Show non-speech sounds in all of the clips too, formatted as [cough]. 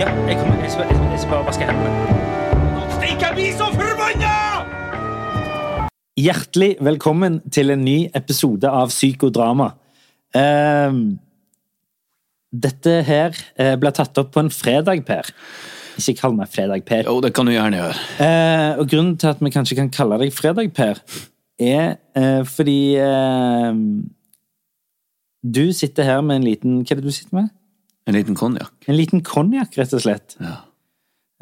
Ja, jeg, kommer, jeg, skal, jeg, skal- bare vaske hendene. Stikk, jeg blir så forbanna! Hjertelig velkommen til en ny episode av Psykodrama. Ehm, dette her eh, ble tatt opp på en fredag, Per. Ikke kall meg Fredag, Per. Jo, det kan du gjerne gjøre. Eh, og grunnen til at vi kanskje kan kalle deg Fredag, Per, er eh, fordi eh, du sitter her med en liten Hva er det du sitter med? En liten konjakk. En liten konjakk, rett og slett. Ja.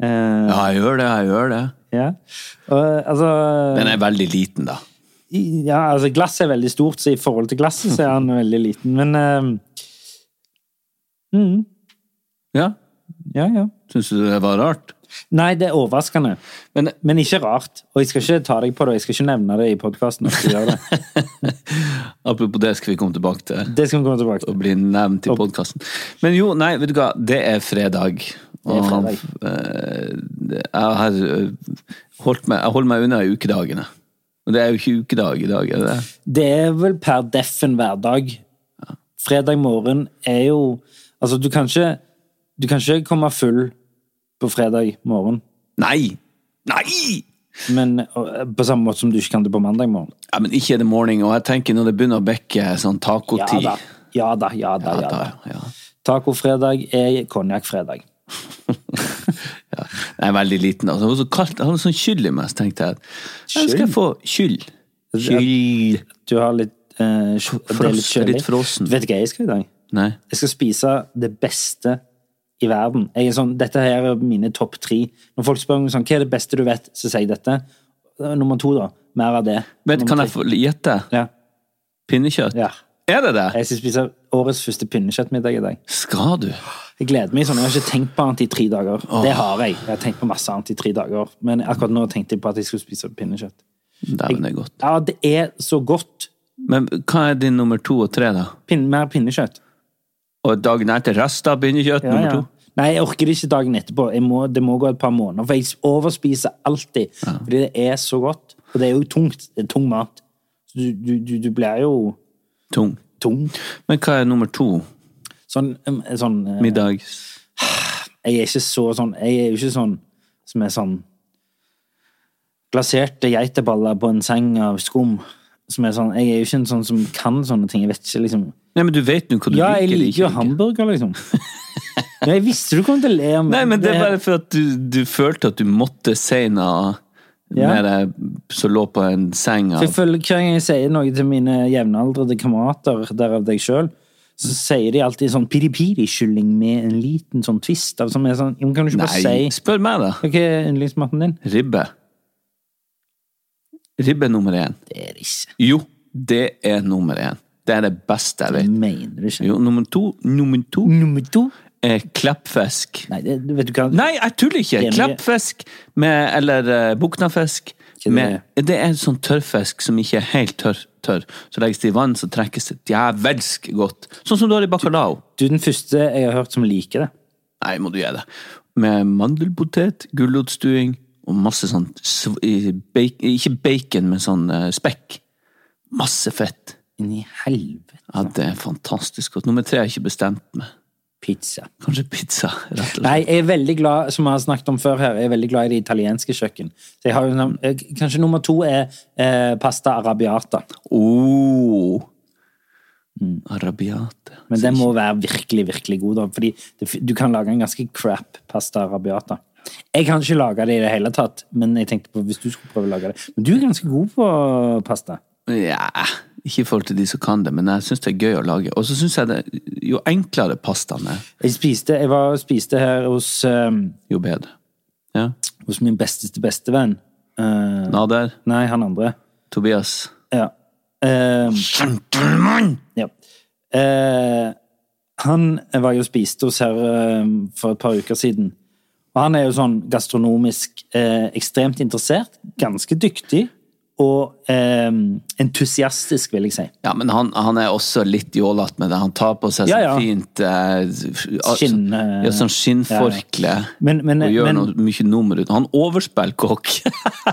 Eh, ja, jeg gjør det, jeg gjør det. ja. Og, altså Den er veldig liten, da. Ja, altså Glasset er veldig stort, så i forhold til glasset så er han veldig liten. Men uh, mm, Ja, Ja, ja. syns du det var rart? Nei, det er overraskende. Men Men ikke rart. Og jeg skal ikke ta deg på det, jeg skal ikke nevne det i podkasten. [laughs] apropos det skal vi komme tilbake til. Det skal vi komme tilbake til. og bli nevnt i podkasten. Men jo, nei, vet du hva, det er fredag. Det er fredag. Og, eh, jeg har eh, holdt meg, jeg holder meg unna ukedagene. Og det er jo ikke ukedag i dag, er det det? Det er vel per deff en hverdag. Fredag morgen er jo Altså, du kan ikke Du kan ikke komme full på fredag morgen, Nei! Nei! men på samme måte som du ikke kan det på mandag morgen. Ja, men ikke er det morgen, og jeg tenker når det begynner å bekke sånn Ja ja da. Ja da, ja da. Ja, da, ja. Tacofredag er konjakkfredag. [laughs] Ja. Jeg er veldig liten. Altså. Det var så kaldt. Jeg hadde sånn skyld i meg, så tenkte jeg at ja, skal jeg få skyld? Skyld Du har litt eh, Frost, det er litt litt frossen. Du hva jeg skal i dag? Nei. Jeg skal spise det beste i verden. Jeg er sånn, dette her er mine topp tre. Når folk spør meg sånn, hva er det beste du vet, så sier jeg dette. Nummer to, da. Mer av det. Vet, kan jeg få gjette? Ja. Pinnekjøtt? ja. Er det det? Jeg skal spise årets første pinnekjøttmiddag i dag. Skal du? Jeg gleder meg sånn. Jeg har ikke tenkt på annet i tre dager. Det har jeg. Jeg har tenkt på masse annet i tre dager. Men akkurat nå tenkte jeg på at jeg skulle spise pinnekjøtt. Dæven, det er godt. Ja, det er så godt. Men hva er din nummer to og tre, da? Pin, mer pinnekjøtt. Og dagen etter rester av pinnekjøtt Ja, nummer ja. to? Nei, jeg orker det ikke dagen etterpå. Må, det må gå et par måneder. For jeg overspiser alltid. Fordi det er så godt. Og det er jo tungt. Det er tung mat. Så Du, du, du, du blir jo Tung. tung. Men hva er nummer to? Sånn, sånn eh, Middags... Jeg er ikke så sånn Jeg er jo ikke sånn som er sånn Glaserte geiteballer på en seng av skum. Som er sånn, jeg er jo ikke en sånn som kan sånne ting. Jeg vet ikke, liksom Nei, men du vet nå hva du Ja, liker jeg liker jo hamburger, liksom. Ja, jeg visste du kom til å le meg. Nei, men det er bare for at du, du følte at du måtte si noe Ja. med det som lå på en seng av Hver gang jeg sier noe til mine jevnaldrende kamerater, derav deg sjøl, så sier de alltid sånn piri-piri-kylling med en liten sånn twist. av- Som er sånn, jo, kan du ikke bare Nei, si spør meg, da. Hva er yndlingsmaten din? Ribbe. Ribbe er nummer én. Det er det ikke. Jo, det er nummer én. Det er det beste jeg vet. Mener du ikke? Jo, nummer to, nummer to Nummer to? Eh, klappfisk. Nei, det, vet du hva Nei, jeg tuller ikke! Det er Kleppfisk med, eller uh, buknafisk. Det? Med, det er en sånn tørrfisk som ikke er helt tørr. tørr. Så legges det i vann, så trekkes det djevelsk godt. Sånn som du har i bacalao. Du er den første jeg har hørt som liker det. Nei, må du gi det. Med mandelpotet, gulrotstuing og masse sånn sv- i bacon, Ikke bacon, men sånn eh, spekk. Masse fett. Inni helvete. Ja, det er fantastisk godt. Nummer tre har jeg ikke bestemt meg. Pizza. Kanskje pizza, rett og slett. Nei, jeg er veldig glad, som jeg har snakket om før her, jeg er veldig glad i det italienske kjøkken. Så jeg har, jo eh, kanskje nummer to er eh, pasta arabiata. Oh. Arabiate. Men den må være virkelig, virkelig god, da. Fordi det, du kan lage en ganske crap pasta arabiata. Jeg kan ikke lage det i det hele tatt, men jeg tenkte på hvis du skulle prøve å lage det. Men du er ganske god på pasta. Ja, ikke i forhold til de som kan det, men jeg syns det er gøy å lage. Og så syns jeg det jo enklere pastaen er, Jeg spiste, jeg var, spiste her hos, um, jo bedre. Ja. hos min besteste bestevenn. Uh, Nader, nei, han andre. Tobias. Ja. Eh, ja. Uh, han var jo spiste hos her uh, for et par uker siden. Og han er jo sånn gastronomisk eh, ekstremt interessert, ganske dyktig og eh, entusiastisk, vil jeg si. Ja, men han, han er også litt jålete med det. Han tar på seg sånn Ja, så fint eh, Skinn, eh, ja, sånn skinnforkle. Men- men- og gjør men- noe mye nummer ut Han overspiller kokk.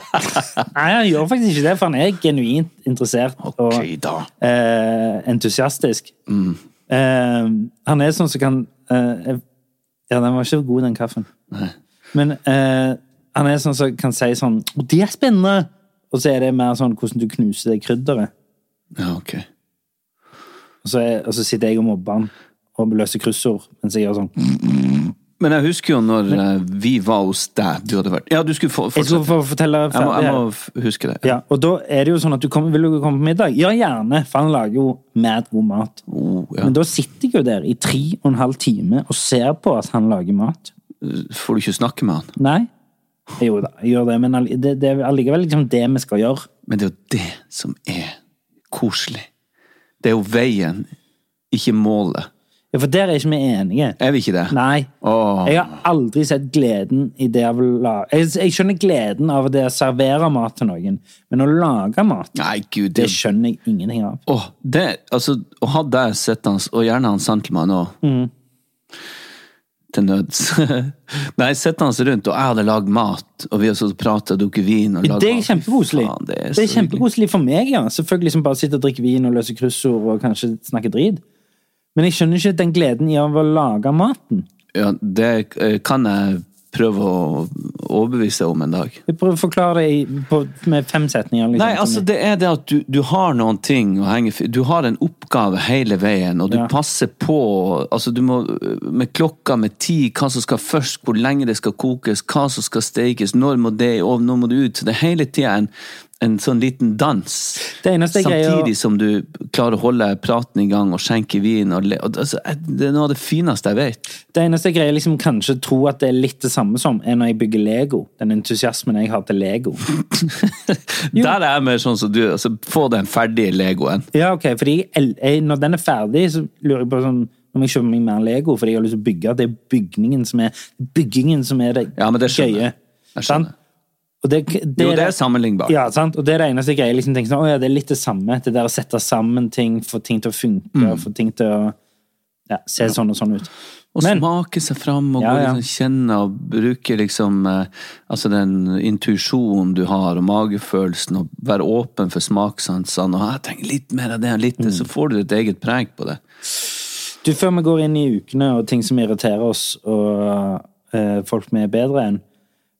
[laughs] Nei, han gjør faktisk ikke det, for han er genuint interessert okay, og eh, entusiastisk. Eh, han er sånn som kan eh, Ja, den var ikke god, den kaffen. Nei. Men eh, han er sånn som kan si sånn «Å, 'Det er spennende!' Og så er det mer sånn hvordan du knuser det krydderet. Ja, ok. Og så, er, og så sitter jeg og mobber han og løser kryssord mens jeg gjør sånn. Men jeg husker jo når eh, vi var hos deg Du hadde vært Ja, du skulle få Jeg fortsette. få fortelle Jeg må, jeg må huske det. Ja, og da er det jo sånn at du kommer, Vil du komme på middag? Ja, gjerne, for han lager jo mad god mat. Oh, ja. Men da sitter jeg jo der i tre og en halv time og ser på at han lager mat. Får du ikke snakke med han? Nei. Jo da, gjør det, men det, det er allikevel liksom det vi skal gjøre. Men det er jo det som er koselig. Det er jo veien, ikke målet. Ja, For der er ikke vi enige. Er vi ikke det? Nei. Åh. Jeg har aldri sett gleden i det av jeg, jeg skjønner gleden av det å servere mat til noen, men å lage mat, Nei, gud. det Det, skjønner jeg ingenting av. Åh, det, altså, å ha deg sittende, og gjerne han Santelmann òg, Mm. Til nøds [laughs] Nei, sittende rundt, og jeg hadde lagd mat, og vi har stått og pratet og drukket vin og Det er kjempekoselig. Det er, er kjempekoselig for meg, ja. Selvfølgelig som bare sitte og drikke vin og løse kryssord og kanskje snakke drit. Men jeg skjønner ikke den gleden i å lage maten. Ja, det eh, kan jeg prøve å overbevise om en dag. Prøv å forklare det med fem setninger. Liksom, Nei, altså det er det at du, du har noen ting å henge Du har en oppgave hele veien, og du Ja. passer på Altså du må med klokka, med tid, hva som skal først, hvor lenge det skal kokes, hva som skal stekes, når må det ovnen, når må det ut. Så det er hele tida en, en sånn liten dans. Greier å- Samtidig som du klarer å holde praten i gang og skjenke vin. Og le, altså, det er noe av det fineste jeg vet. Det eneste jeg greier liksom kanskje tro at det er litt det samme som, er når jeg bygger Lego. Den entusiasmen jeg har til Lego. [laughs] Der er jeg mer sånn som du. Altså, få den ferdige legoen. Ja, ok, fordi jeg, når den er ferdig, så lurer jeg på sånn om jeg kjøper meg mer Lego, fordi jeg har lyst til å bygge. Det er bygningen som er, byggingen som er det Ja, men det skjønner gøye. Jeg skjønner. Det, det, Jo, det er sammenlignbart. Ja, sant? Og det er det eneste jeg. Liksom, tenker sånn, å ja, det er litt det samme. Det der å sette sammen ting, få ting til å funke, Mm. få ting til å ja, se sånn og sånn ut. Og Men- smake seg fram og Ja, ja. liksom, kjenne og bruke liksom eh, Altså den intuisjonen du har, og magefølelsen, og være åpen for smakssansene. Og jeg tenker litt mer av det, litt Mm. så får du ditt eget preg på det. Du, Før vi går inn i ukene og ting som irriterer oss, og eh, folk vi er bedre enn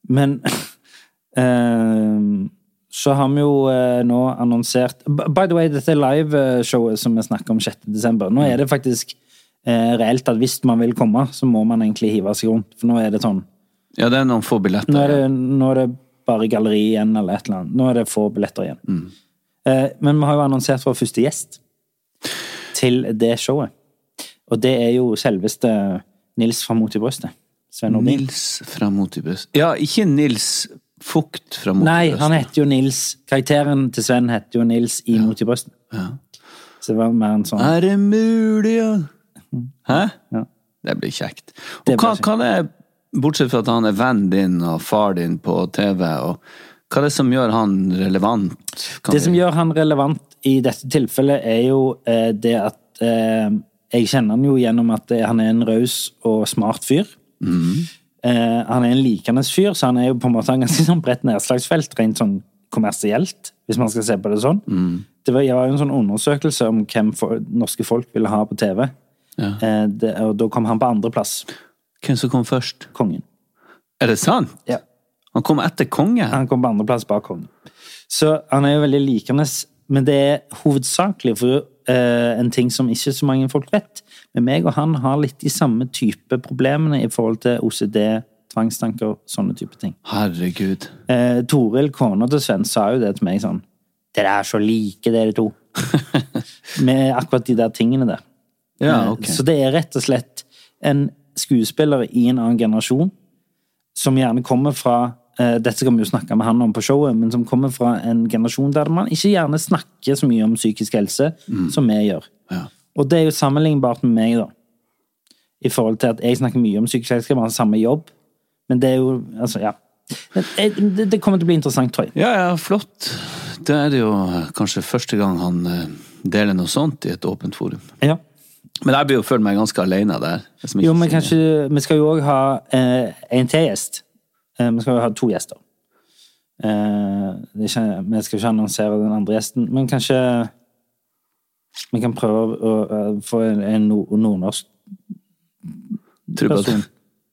Men [laughs] så har vi jo eh, nå annonsert By the way, dette liveshowet som vi snakker om 6. desember. Nå er det faktisk eh, reelt at hvis man vil komme, så må man egentlig hive seg rundt. For nå er det sånn Ja, det er noen få billetter. Nå er det, nå er det bare galleri igjen, eller et eller annet. Nå er det få billetter igjen. Mm. Eh, men vi har jo annonsert vår første gjest til det showet. Og det er jo selveste Nils fra Mot i brøstet. Sven Nordin. Nils fra Mot i brøst. Ja, ikke Nils Fugt fra Mot Nei, han heter jo Nils. Karakteren til Sven heter jo Nils i Mot i brøsten. Ja. Så det var mer en sånn Er det mulig, ja? Hæ? Ja. Det blir kjekt. Og Og hva, blir kjekt. hva det er, bortsett fra at han er vennen din og far din på TV, og hva er det som gjør han relevant? Kan Det som gjør han relevant i dette tilfellet, er jo eh, det at eh, Jeg kjenner han jo gjennom at eh, han er en raus og smart fyr. Eh, han er en likende fyr, så han er jo på en måte en ganske [laughs] sånn bredt nedslagsfelt, rent sånn kommersielt, hvis man skal se på det sånn. Det var, jeg var jo en sånn undersøkelse om hvem for, norske folk ville ha på TV, Ja. eh, det, og da kom han på andreplass. Hvem som kom først? Kongen. Er det sant? Ja. Han kom etter kongen? Han kom på andreplass bak kongen. Så han er jo veldig likende, men det er hovedsakelig for eh, en ting som ikke så mange folk vet. Men meg og han har litt de samme type problemene i forhold til OCD, tvangstanker, sånne type ting. Herregud. Eh, Toril, kona til Sven, sa jo det til meg sånn Dere er så like, dere to. [laughs] Med akkurat de der tingene der. Ja, Eh, ok. Så det er rett og slett en skuespiller i en annen generasjon, som gjerne kommer fra eh, Dette skal vi jo snakke med han om på showet, men som kommer fra en generasjon der man ikke gjerne snakker så mye om psykisk helse som vi gjør. Ja. Og det er jo sammenlignbart med meg, da. I forhold til at jeg snakker mye om psykisk helse, har samme jobb, Men det er jo Altså, ja. Men, eh, det, det kommer til å bli interessant, tror jeg. Ja, ja, flott. Det er det jo kanskje første gang han eh, deler noe sånt i et åpent forum. Ja. Men jeg blir jo føler meg ganske alene der. Jo, men kanskje Vi skal jo òg ha eh, en til gjest. Eh, vi skal jo ha to gjester. Eh, det ikke, vi skal ikke annonsere den andre gjesten, men kanskje vi kan prøve å, eh, få en, en nord- nordnorsk person.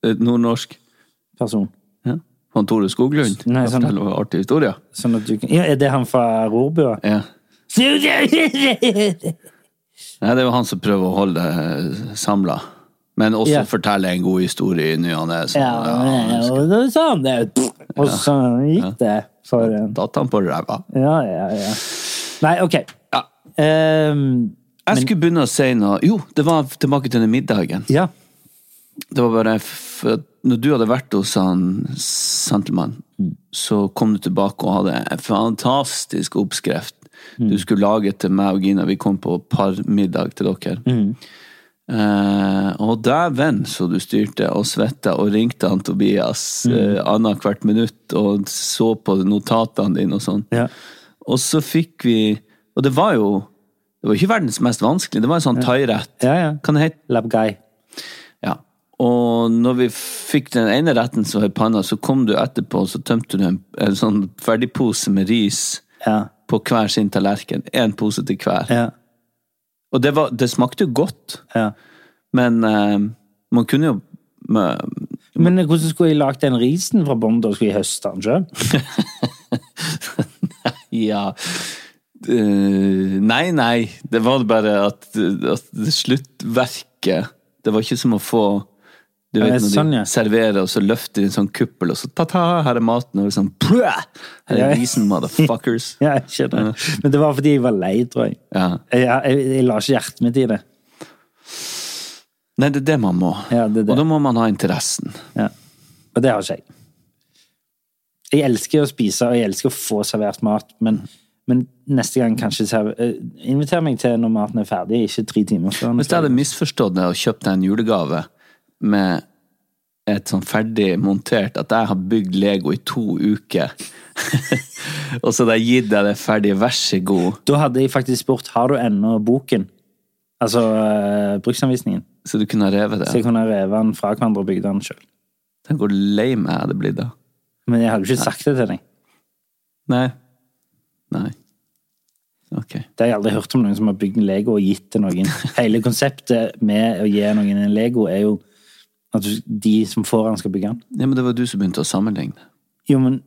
Et Nordnorsk. person. Ja. Han Tore Skoglund. Nei, sånn- fortelle noen artige historier. Sånn kan Ja, er det han fra Rorbua? Ja. [laughs] Nei, det var han som prøver å holde det samla. Men også Ja. fortelle en god historie i ny og ne. Ja, ja, og da sa han det. Og så gikk det for Datt han på ræva. Ja, ja, ja. Nei, OK. Ja. jeg Jeg skulle begynne å si noe Jo, det var tilbake til den middagen. ja. Det var bare for når du hadde vært hos han Santelmann, så kom du tilbake og hadde en fantastisk oppskrift. Du skulle lage til meg og Gina. Vi kom på parmiddag til dere. Eh, og dæven så du styrte og svetta og ringte han Tobias mm. annethvert minutt og så på notatene dine og sånn. Ja. Og så fikk vi Og det var jo Det var ikke verdens mest vanskelig. Det var en sånn thairett. Ja, ja. Kan det hete Labgai. ja. Og når vi fikk den ene retten som var i panna, så kom du etterpå, så tømte du en, en sånn ferdigpose med ris Ja. på hver sin tallerken. Én pose til hver. Ja. Og det, var, det smakte jo godt, ja. men uh, man kunne jo med, Men hvordan skulle jeg lagd den risen fra bånn? Da skulle jeg høste den sjøl? [laughs] Ja eh, Nei, nei. Det var bare at, at sluttverket Det var ikke som å få du vet når sånn, de serverer, og så løfter de en sånn kuppel, og så ta-ta, her er maten, og sånn Her er Ja. risen, motherfuckers. [laughs] Ja, jeg skjønner. Men det var fordi jeg var lei, tror jeg. Ja. Jeg, jeg, jeg la ikke hjertet mitt i det. Nei, det er det man må. Ja, det det. Og da må man ha interessen. Ja. Og det har ikke jeg. Jeg elsker å spise, og jeg elsker å få servert mat, men, men neste gang kanskje eh, Inviter meg til når maten er ferdig, ikke tre timer før. Hvis jeg hadde misforstått det og kjøpt deg en julegave med et sånn ferdig montert At jeg har bygd Lego i to uker, [laughs] og så hadde jeg gitt deg det ferdige, vær så god, Da hadde jeg faktisk spurt har du ennå boken. Altså uh, bruksanvisningen. så du kunne ha revet Så jeg kunne reve den fra hverandre og bygd den sjøl. Tenk hvor lei meg jeg hadde blitt da. Men jeg hadde jo ikke sagt det til deg. Nei. Nei. Okay. Det har jeg aldri hørt om noen som har bygd en Lego og gitt til noen. [laughs] Hele konseptet med å gi noen en Lego er jo at de som får den, skal bygge den. Ja, men det var du som begynte å sammenligne. Jo, men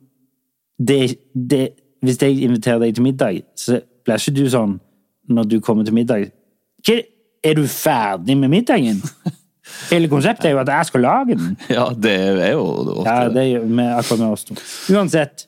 det, det, Hvis jeg inviterer deg til middag, så blir ikke du sånn når du kommer til middag Er du ferdig med middagen? [laughs] Hele konseptet er jo at jeg skal lage den. Ja, det er jo ofte Ja, det. er jo med akkurat med oss to. Uansett.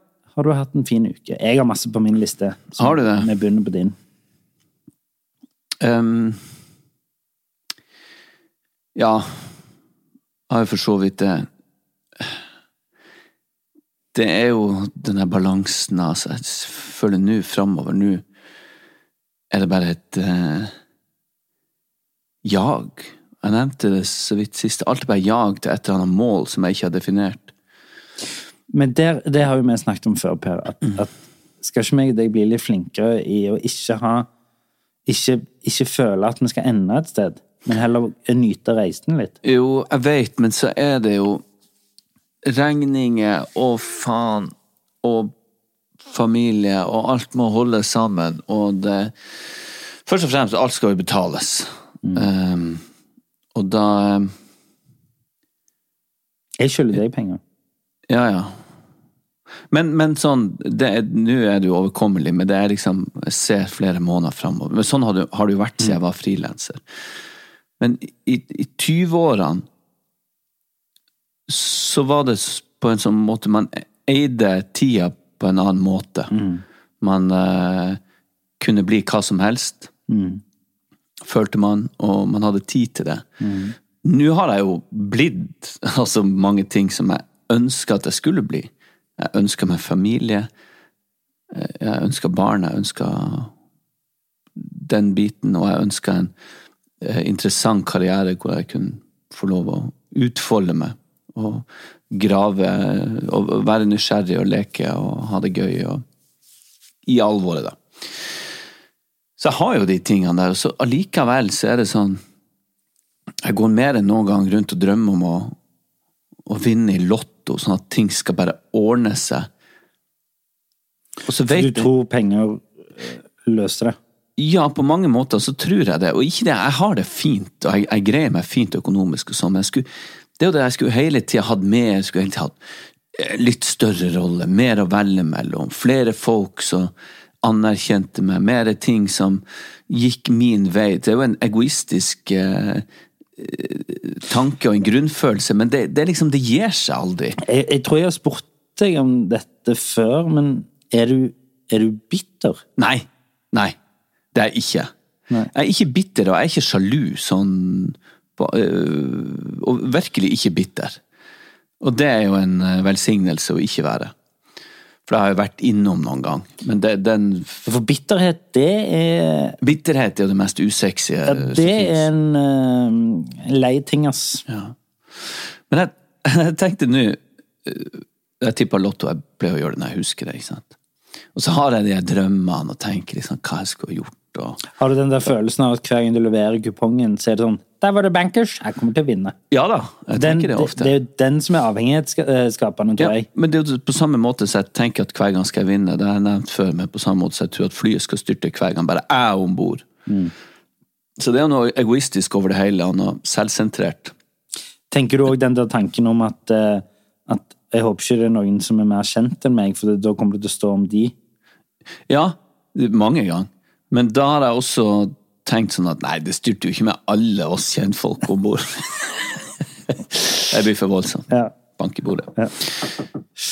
Har du hatt en fin uke? Jeg har masse på min liste. Har du det? Vi begynner på din. Um, ja, jeg har jo for så vidt det. Det er jo den der balansen, altså. Jeg føler nå framover nå er det bare et uh, jag. Jeg nevnte det så vidt sist. Alt er bare jag til et eller annet mål som jeg ikke har definert. Men der, det har jo vi snakket om før, Per. At, at skal ikke meg og deg bli litt flinkere i å ikke ha Ikke, ikke føle at vi skal ende et sted, men heller nyte reisen litt? Jo, jeg vet, men så er det jo regninger og faen og familie, og alt må holdes sammen, og det Først og fremst, alt skal jo betales. Um, og da um, Jeg skylder deg penger. Ja, ja. Men, men sånn det Nå er det jo overkommelig, men det er liksom Jeg ser flere måneder framover. Men sånn har det, har det jo vært siden jeg var frilanser. Men i, i 20-årene så var det på en sånn måte Man eide tida på en annen måte. Man uh, kunne bli hva som helst, følte man, og man hadde tid til det. Nå har jeg jo blitt [laughs] altså mange ting som jeg ønska at jeg skulle bli. Jeg ønska meg familie. Jeg ønska barn. Jeg ønska den biten, og jeg ønska en eh, interessant karriere hvor jeg kunne få lov å utfolde meg. Og grave og være nysgjerrig og leke og ha det gøy. Og, I alvoret, da. Så jeg har jo de tingene der, og så allikevel så er det sånn Jeg går mer enn noen gang rundt og drømmer om å, å vinne i Lotto, sånn at ting skal bare ordne seg. Og så vet Du tror penger eh, løser det? ja, på mange måter så tror jeg det. Og ikke det, jeg har det fint, og jeg, jeg greier meg fint økonomisk og sånn, men skulle, det er jo det jeg skulle hele tida hatt mer, jeg skulle hele tida hatt eh, litt større rolle, mer å velge mellom, flere folk som anerkjente meg, mer ting som gikk min vei. Det er jo en egoistisk eh, tanke og en grunnfølelse, men det, det, liksom, det gir seg aldri. Jeg, jeg tror jeg har spurt deg om dette før, men er du, er du bitter? Nei. Nei. Det er jeg ikke. Nei. Jeg er ikke bitter, og jeg er ikke sjalu sånn øh, Og virkelig ikke bitter. Og det er jo en øh, velsignelse å ikke være. For det har jeg vært innom noen gang. Men det, den For bitterhet, det er Bitterhet er jo det mest usexy ja, som Det er en uh, lei ting, ass. Men jeg, [laughs] jeg tenkte nå øh, Jeg tippa Lotto, jeg pleier å gjøre det når jeg husker det. ikke sant? Og så har jeg de drømmene og tenker liksom hva jeg skulle ha gjort. Og Har du den der følelsen av at hver gang du leverer kupongen, så er det sånn Der var det bankers! Jeg kommer til å vinne. Ja da, jeg Den, tenker det det, ofte. det er jo den som er avhengighetsskapende, tror Ja, jeg. men det er jo på samme måte så jeg tenker at hver gang skal jeg vinne. Det har jeg nevnt før, men på samme måte så jeg tror at flyet skal styrte hver gang bare jeg er om bord. Så det er noe egoistisk over det hele, og noe selvsentrert. Tenker du òg den der tanken om at, eh, at jeg håper ikke det er noen som er mer kjent enn meg, for da kommer det til å stå om de. Ja, mange ganger. Men da har jeg også tenkt sånn at nei, det styrte jo ikke med alle oss kjentfolk om bord. [laughs] det blir for voldsomt. Ja. Bank i bordet. Ja.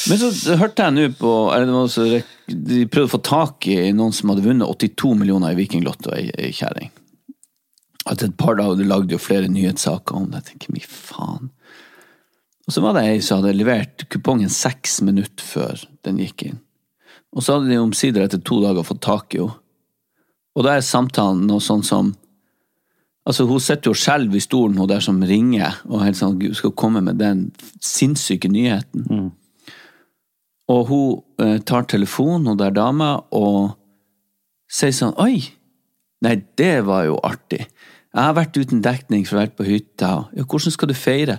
Men så hørte jeg nå på eller det var så, De prøvde å få tak i noen som hadde vunnet 82 millioner i Vikinglotto, ei kjerring. At et par dager lagde jo flere nyhetssaker om det. Jeg tenker, mi faen. Og så var det ei som hadde levert kupongen seks minutter før den gikk inn. Og så hadde de omsider etter to dager fått tak i henne. Og da er samtalen noe sånn som Altså, hun sitter jo selv i stolen, hun der som ringer, og helt sånn, Gud, skal komme med den sinnssyke nyheten. Og hun eh, tar telefonen, hun der dama, og sier sånn Oi! Nei, det var jo artig. Jeg har vært uten dekning for å være på hytta. Ja, hvordan skal du feire?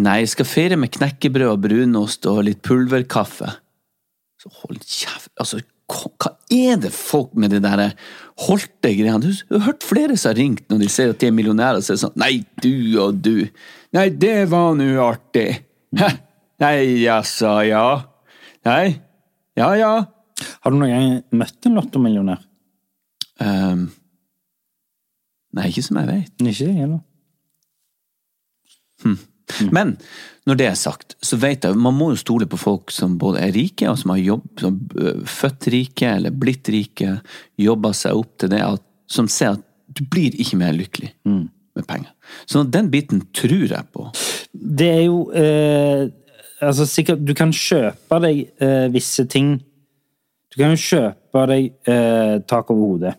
Nei, jeg skal feire med knekkebrød og brunost og litt pulverkaffe. Så hold kjeft. Altså, hva er det folk med det der holdte greiene? Du har hørt flere som har ringt når de ser at de er millionærer, og så er det sånn Nei, du og du. Nei, det var nå artig. Hæ? Nei, altså, ja. Nei. Ja, ja. Har du noen gang møtt en lottomillionær? Um, nei, ikke som jeg vet. Ikke jeg heller. Men når det er sagt, så vet jeg man må jo stole på folk som både er rike, og som har jobb, som øh, født rike, eller blitt rike, jobba seg opp til det, at, som ser at du blir ikke mer lykkelig med penger. Så den biten tror jeg på. Det er jo eh, Altså, sikkert Du kan kjøpe deg eh, visse ting. Du kan jo kjøpe deg eh, tak over hodet.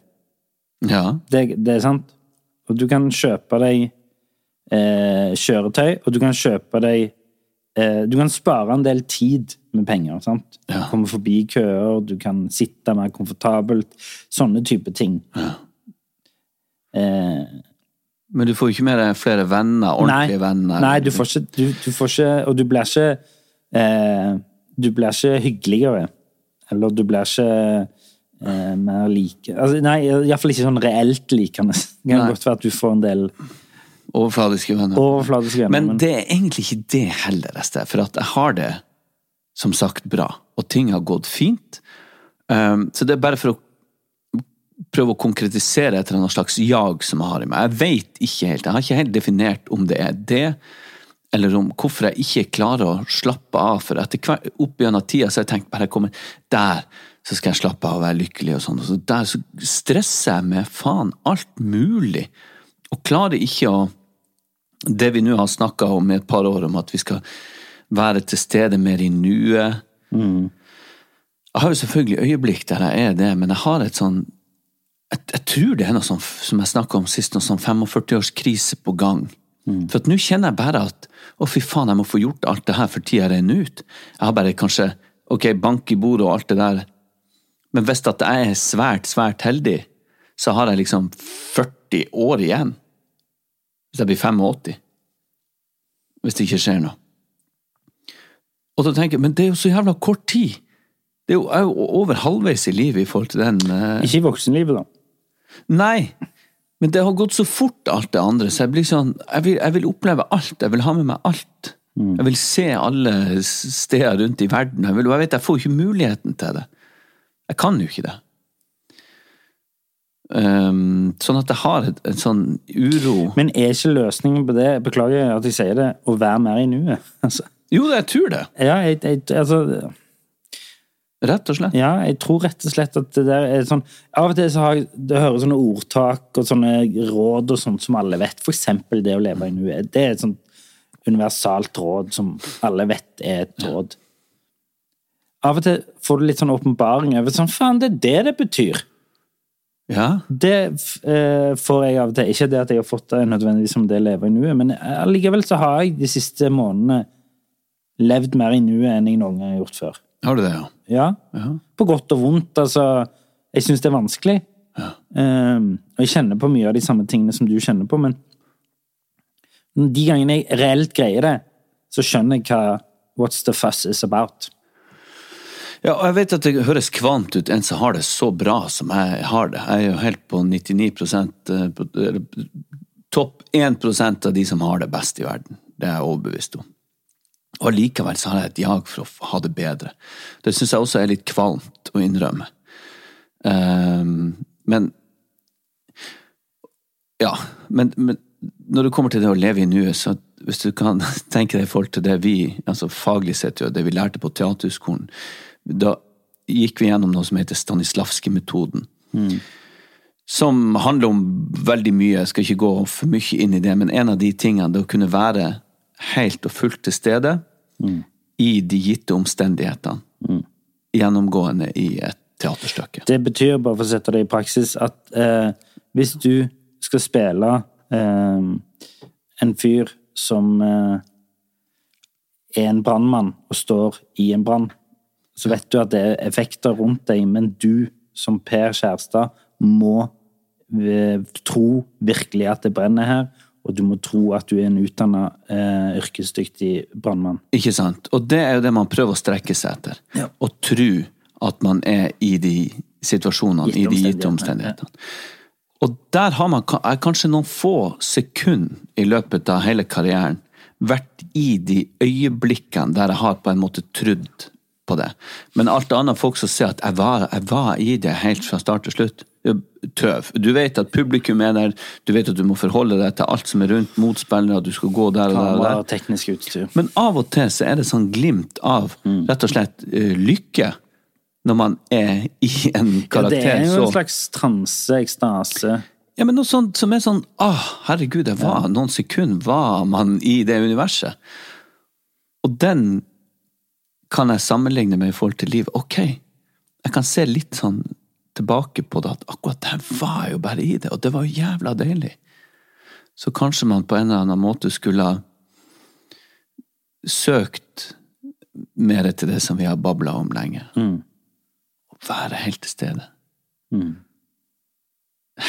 Ja. Det, det er sant. Og du kan kjøpe deg eh, kjøretøy, og du kan kjøpe deg eh, Du kan spare en del tid med penger. sant? Ja. Komme forbi køer, du kan sitte mer komfortabelt. Sånne type ting. Eh, Men du får jo ikke med deg flere venner, ordentlige venner. Nei, du får ikke, du, du får ikke Og du blir ikke eh, Du blir ikke hyggeligere. Eller du blir ikke eh, mer like altså, Nei, iallfall ikke sånn reelt likende. Det kan Nei. godt være at du får en del Overfladiske venner. overfladiske venner. Men det er egentlig ikke det heller, Ester, for at jeg har det som sagt bra, og ting har gått fint. Um, så det er bare for å prøve å konkretisere et eller annet slags jag som jeg har i meg. Jeg vet ikke helt, jeg har ikke helt definert om det er det, eller om hvorfor jeg ikke klarer å slappe av, for etter hver, opp gjennom tida så har jeg tenkt bare jeg kommer der, så skal jeg slappe av og være lykkelig og sånn, så der så stresser jeg med faen alt mulig, og klarer ikke å det vi nå har snakka om i et par år, om at vi skal være til stede mer i nuet. Jeg har jo selvfølgelig øyeblikk der jeg er det, men jeg har et sånn Jeg, jeg tror det er noe sånn, som jeg snakka om sist, noe sånn 45-årskrise på gang. For at nå kjenner jeg bare at å, fy faen, jeg må få gjort alt det her for tida renner ut. Jeg har bare kanskje ok, bank i bordet og alt det der, men hvis at jeg er svært, svært heldig, så har jeg liksom 40 år igjen. Hvis jeg blir 85. Hvis det ikke skjer noe. Og da tenker jeg, men det er jo så jævla kort tid! Det er jo, jeg er jo over halvveis i livet i forhold til den eh, Ikke i voksenlivet, da. Nei! Men det har gått så fort, alt det andre, så jeg blir sånn Jeg vil, jeg vil oppleve alt. Jeg vil ha med meg alt. Jeg vil se alle steder rundt i verden. Jeg, vil, jeg vet, jeg får ikke muligheten til det. Jeg kan jo ikke det. Ehm, sånn at det har et, en sånn uro Men er ikke løsningen på det, beklager at jeg sier det, å være mer i nuet? [laughs] Altså, Jo, jeg tror det. ja, jeg, jeg, altså, Rett og slett. ja, jeg tror rett og slett at det der er sånn Av og til så har jeg det hører sånne ordtak og sånne råd og sånt som alle vet. For eksempel det å leve i nuet. Det er et sånt universalt råd som alle vet er et råd. Av og til får du litt sånn åpenbaring over sånn Faen, det er det det betyr! Ja. Det eh, får jeg av og til. Ikke det at jeg har fått det nødvendigvis som det jeg lever i nuet, men allikevel så har jeg de siste månedene levd mer i nuet enn jeg noen gang har gjort før. Har du det, ja? Ja. Ja. På godt og vondt. Altså, jeg syns det er vanskelig. Um, og jeg kjenner på mye av de samme tingene som du kjenner på, men de gangene jeg reelt greier det, så skjønner jeg hva What's the fuss is about. Ja, og jeg vet at det høres kvant ut, en som har det så bra som jeg har det. Jeg er jo helt på 99 eh, Topp 1% av de som har det best i verden. Det er jeg overbevist om. Og likevel så har jeg et jag for å ha det bedre. Det syns jeg også er litt kvalmt å innrømme. Um, men Ja, men, men når det kommer til det å leve i nuet, så hvis du kan [laughs] tenke deg i forhold til det vi, altså faglig sett, jo, det vi lærte på Teaterhøgskolen, da gikk vi gjennom noe som heter Stanislavskij-metoden. Som handler om veldig mye, jeg skal ikke gå for mye inn i det, men en av de tingene det å kunne være helt og fullt til stede i de gitte omstendighetene. Gjennomgående i et teaterstykke. Det betyr, bare for å sette det i praksis, at eh, hvis du skal spille eh, en fyr som eh, er en brannmann og står i en brann, så vet du at det er effekter rundt deg, men du som Per Kjærstad må eh, tro virkelig at det brenner her, og du må tro at du er en utdanna eh, yrkesdyktig brannmann. Ikke sant? Og det er jo det man prøver å strekke seg etter. Ja. Å tro at man er i de situasjonene, i de gitte omstendighetene, Ja. Og der har man kanskje noen få sekunder i løpet av hele karrieren vært i de øyeblikkene der jeg har på en måte trodd på det. Men alt annet folk som ser at jeg var, jeg var i det helt fra start til slutt, tøv. Du vet at publikum er der, du vet at du må forholde deg til alt som er rundt motspillere, du skal gå der og der. og der. teknisk utstyr. Men av og til så er det sånn glimt av rett og slett eh, lykke når man er i en karakter. Ja, det er jo en slags transe, ekstase. Ja, men noe sånt som er sånn Åh, herregud, jeg var noen sekunder var man i det universet. Og den kan jeg sammenligne med i forhold til livet. Ok, jeg kan se litt sånn tilbake på det, at akkurat det var jo bare i det, og det var jo jævla deilig. Så kanskje man på en eller annen måte skulle ha søkt mer til det som vi har babla om lenge. Å være helt til stede.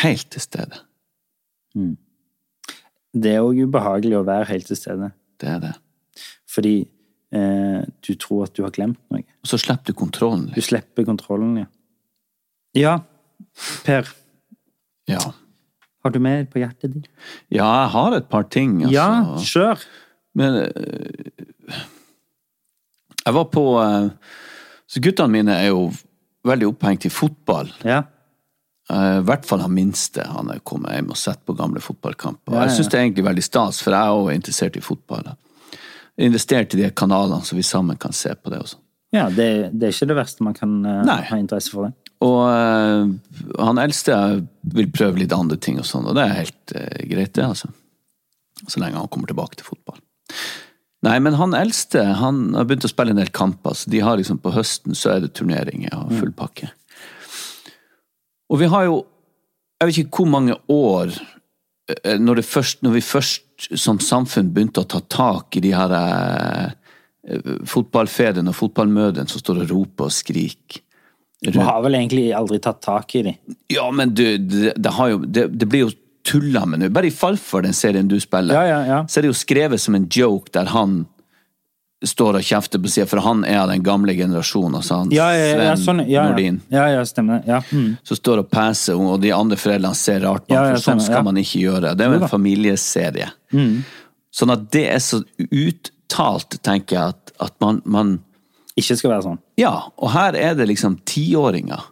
Helt til stede. Det er òg ubehagelig å være helt til stede. Det er det. Fordi du tror at du har glemt noe. Og så slipper du kontrollen Du slipper kontrollen, ja. Ja, Per. Ja. Har du mer på hjertet ditt? ja, jeg har et par ting, altså. Ja, kjør! Men eh, jeg var på eh, Så guttene mine er jo veldig opphengt i fotball. Ja. Eh, I hvert fall han minste. Han er kommet hjem og sett på gamle fotballkamper. Ja, ja. Jeg syns det er egentlig veldig stas, for jeg er også interessert i fotball. Investert i de kanalene, så vi sammen kan se på det også. ja det, det er ikke det verste man kan Nei. ha interesse for. det. Og uh, han eldste vil prøve litt andre ting og sånn, og det er helt uh, greit, det, altså. Så lenge han kommer tilbake til fotball. Nei, men han eldste han har begynt å spille en del kamper, så de har liksom på høsten så er det turneringer og full pakke. Og vi har jo, jeg vet ikke hvor mange år når, det først, når vi først som samfunn begynte å ta tak i de her eh, fotballfedrene og fotballmødrene som står og roper og skriker. Du har vel egentlig aldri tatt tak i dem. Ja, men du, det, det, har jo, det, det blir jo tulla med nå. Bare i Farfar, den serien du spiller, Ja, ja, ja. så er det jo skrevet som en joke der han står og kjefter på sida, for han er av den gamle generasjonen, altså han Ja, ja, ja, Sven sånn. Nordin, ja, ja stemmer. Ja. Mm. Så står og peser, og de andre foreldrene ser rart på ham, for sånn skal man ikke gjøre. Det er jo en familieserie. Sånn at det er så uttalt, tenker jeg, at, at man, man Ikke skal være sånn. Ja, og her er det liksom tiåringer.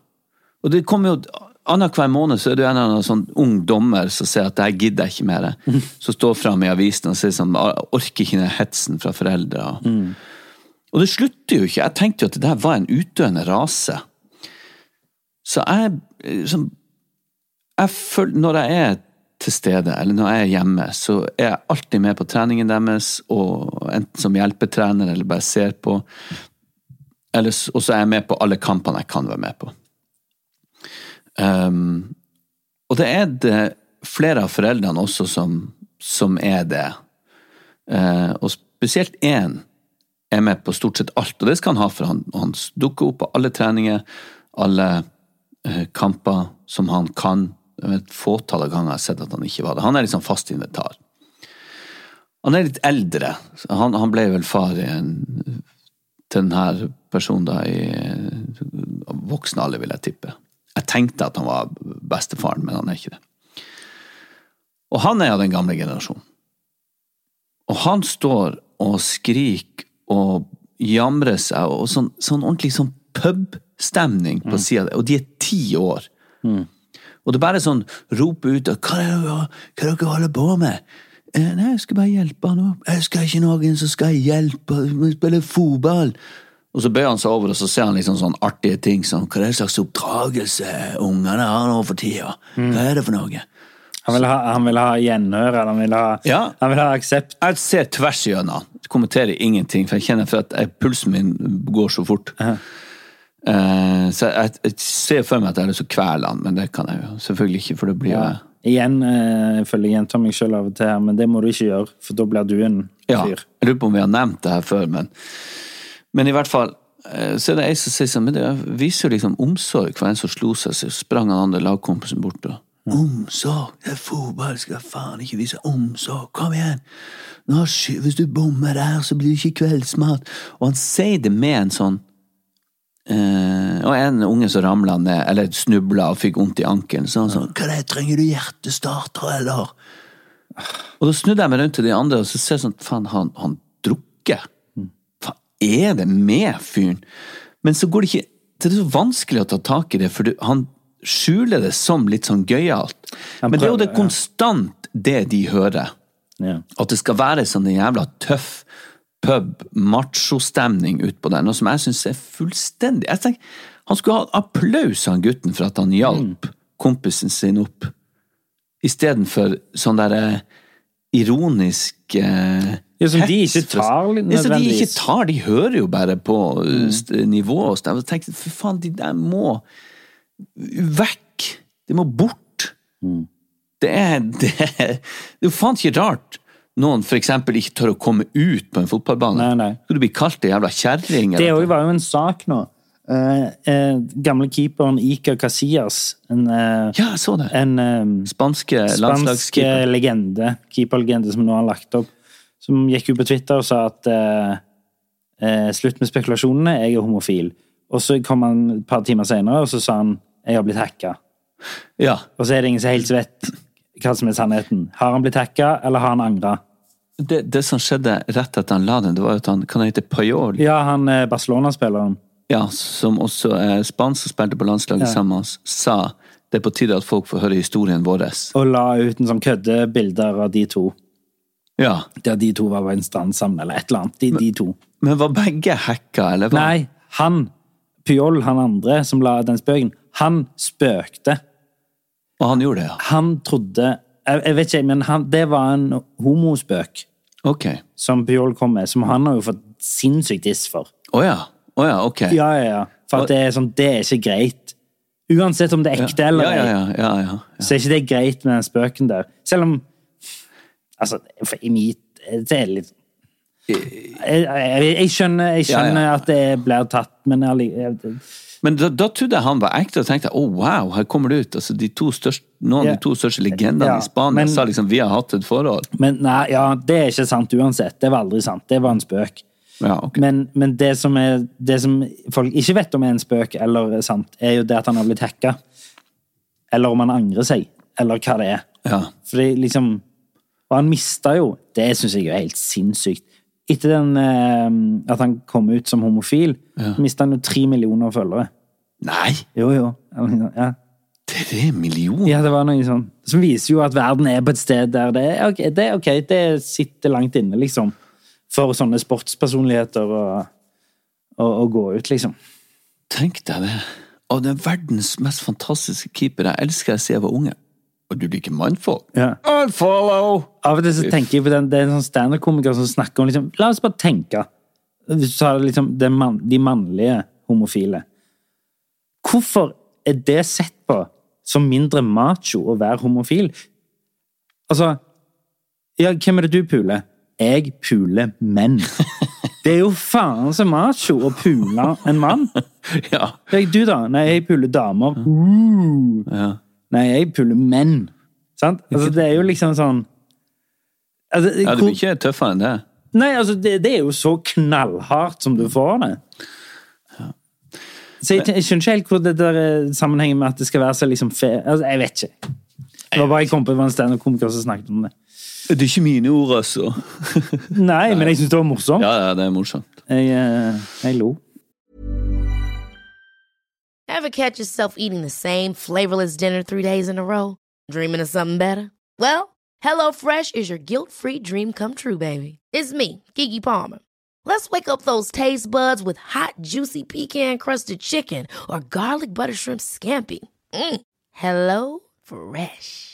Og det kommer jo Annenhver måned så er det en eller annen sånn ung dommer som sier at det gidder jeg ikke mer. [laughs] Som står fram i avisen og sier sånn Jeg orker ikke den hetsen fra foreldre. Og det slutter jo ikke. Jeg tenkte jo at det der var en utdøende rase. Så jeg liksom jeg føler, Når jeg er til stede, eller når jeg er hjemme, så er jeg alltid med på treningen deres, og enten som hjelpetrener eller bare ser på. Eller Og så er jeg med på alle kampene jeg kan være med på. Um, og det er det flere av foreldrene også som, som er det. Uh, og spesielt én er med på stort sett alt, og det skal han ha, for han, han dukker opp på alle treninger, alle uh, kamper som han kan. Et fåtall av ganger har jeg sett at han ikke var det. Han er liksom fast inventar. Han er litt eldre. Han, han ble vel far en, til denne personen da i voksen alder, vil jeg tippe. Jeg tenkte at han var bestefaren, men han er ikke det. Og han er av den gamle generasjonen. Og han står og skriker og jamrer seg, og sånn, sånn ordentlig sånn pubstemning på sida av det, og de er ti år. Og det er bare sånn rop ut og, hva er det dere holder på med? Eh, nei, jeg skal bare hjelpe han opp. Jeg skal ikke noen som skal hjelpe, vi må spille fotball. Og så bøyer han seg over og så ser han liksom sånn artige ting som hva er det slags oppdragelse ungene har nå for tida? Hva er det for noe? Han vil ha, han vil ha gjenhør, eller han vil ha, Ja. han vil ha aksept. Jeg ser tvers igjennom. Kommenterer ingenting, for jeg kjenner for at jeg, pulsen min går så fort. Eh, så jeg, jeg ser for meg at jeg har lyst til å kvele han, men det kan jeg jo selvfølgelig ikke, for det blir jo Ja. Igjen uh, jeg føler jeg gjentar meg sjøl av og til, her, men det må du ikke gjøre, for da blir du en fyr. Ja, jeg lurer på om vi har nevnt det her før, men Men i hvert fall eh, så er det ei som sier sånn Men det viser jo liksom omsorg for en som slo seg, så sprang han andre lagkompisen bort og Omsorg! Det er fotball, skal faen ikke vise omsorg! Kom igjen! Nå, hvis du bommer der, så blir det ikke kveldsmat! Og han sier det med en sånn eh, Og en unge som ramla ned, eller snubla og fikk vondt i ankelen, så han sånn Hva er det, trenger du hjertestarter, eller? Og da snudde jeg meg rundt til de andre, og så ser jeg sånn Faen, han, han drukket. Er det med fyren? Men så går det ikke Det er så vanskelig å ta tak i det, for du, han skjuler det som litt sånn gøyalt. Men det er jo det konstant det de hører. Ja. At det skal være sånn en jævla tøff pub, machostemning utpå der. Noe som jeg syns er fullstendig jeg tenker, Han skulle ha applaus, han gutten, for at han hjalp kompisen sin opp. Istedenfor sånn derre ironisk eh, Ja, som de ikke tar tar Ja, de ikke tar, de hører jo bare på mm. nivået. nivå og. Jeg tenkte, faen, de der må Vekk! De må bort. [laughs] Det er Det det er faen ikke rart noen eksempel ikke tør å komme ut på en fotballbane. Nei, nei. Skal du bli kalt ei jævla kjerring? Det var jo en sak nå. Eh, eh, gamle keeperen Iker Casillas, en, eh, Ja, jeg så det. en eh, Spanske spansk legende, keeperlegende som nå har lagt opp, som gikk ut på Twitter og sa at slutt med spekulasjonene, jeg er homofil. Og så kom han et par timer senere og så sa han jeg har blitt hacka. Ja. Og så er det ingen som helt vet hva som er sannheten. Har han blitt hacka, eller har han angra? Det, det som skjedde rett etter han la den, det var jo at han Kan han hete Pajol? Ja, han Barcelona-spilleren. Ja, som også er spansk og spilte på landslaget Ja. sammen med oss, sa det er på tide at folk får høre historien vår. Og la ut en sånn køddebilder av de to. Ja. Der de to var på en strand sammen, eller et eller annet. De, de to. Men var begge hacka, eller hva? Nei, han, Pyol, han andre som la den spøken, han spøkte. Og han gjorde det, ja. Han trodde Jeg, jeg vet ikke, men han, det var en homospøk Ok. som Pyol kom med, som han har jo fått sinnssykt diss for. Å ja. Å ja, ok. Ja, ja, ja. For det er sånn, det er ikke greit. Uansett om det er ekte eller ei, ja, ja, ja, ja, ja. så er ikke det greit med den spøken der. Selv om Altså, i mitt Det er litt jeg, jeg, jeg skjønner, jeg skjønner Ja, ja. at det blir tatt, men jeg, Men da, da trodde jeg han var ekte, og tenkte oh, wow, her kommer det ut. Altså, de største, noen av Ja. de to største legendene i Spania men- sa liksom vi har hatt et forhold. Men nei, ja, det er ikke sant uansett. Det var aldri sant. Det var en spøk. Ja, okay. Men, men det, som er, det som folk ikke vet om er en spøk eller er sant, er jo det at han har blitt hacka. Eller om han angrer seg. Eller hva det er. Ja. Fordi liksom Og han mista jo Det syns jeg er helt sinnssykt. Etter den, eh, at han kom ut som homofil, Ja. mista han jo tre millioner følgere. Nei! Jo, jo. Ja. Tre millioner? ja, det var noe sånn Som viser jo at verden er på et sted der det er ok, det, er ok, det sitter langt inne, liksom. For sånne sportspersonligheter å, å, å gå ut, liksom. Tenk deg det. Av den verdens mest fantastiske keeper. Jeg elsker jeg siden jeg var unge. Og du liker mannfolk? Ja. Unfollow! Av og til så tenker jeg på den, det er en sånn standup-komiker som snakker om liksom, La oss bare tenke. Hvis du tar liksom det mann, de mannlige homofile. Hvorfor er det sett på som mindre macho å være homofil? Altså Ja, hvem er det du puler? Jeg puler menn. Det er jo faen så macho å pule en mann. [laughs] Ja. Du, da? Nei, jeg puler damer. Uh. ja. Nei, jeg puler menn. Sant? Altså, det er jo liksom sånn altså, Ja, det blir ikke tøffere enn det. Nei, altså, det, det er jo så knallhardt som du får det. Så jeg, jeg skjønner ikke helt hvor det der eh, sammenhenger med at det skal være så liksom fe... Altså, jeg vet ikke. Det var bare jeg kom på det var en standup-komiker som snakket om det. Det er ikke mine ord, altså. [laughs] Nei, men jeg syns det var morsomt. Ja, ja, det er morsomt. Jeg, eh, jeg lo. Ever catch yourself eating the same flavorless dinner three days in a row? Dreaming of something better? Well, HelloFresh is your guilt-free dream come true, baby. It's me, Kiki Palmer. Let's wake up those taste buds with hot, juicy pecan-crusted chicken or garlic butter shrimp scampi. Mm. Hello Fresh.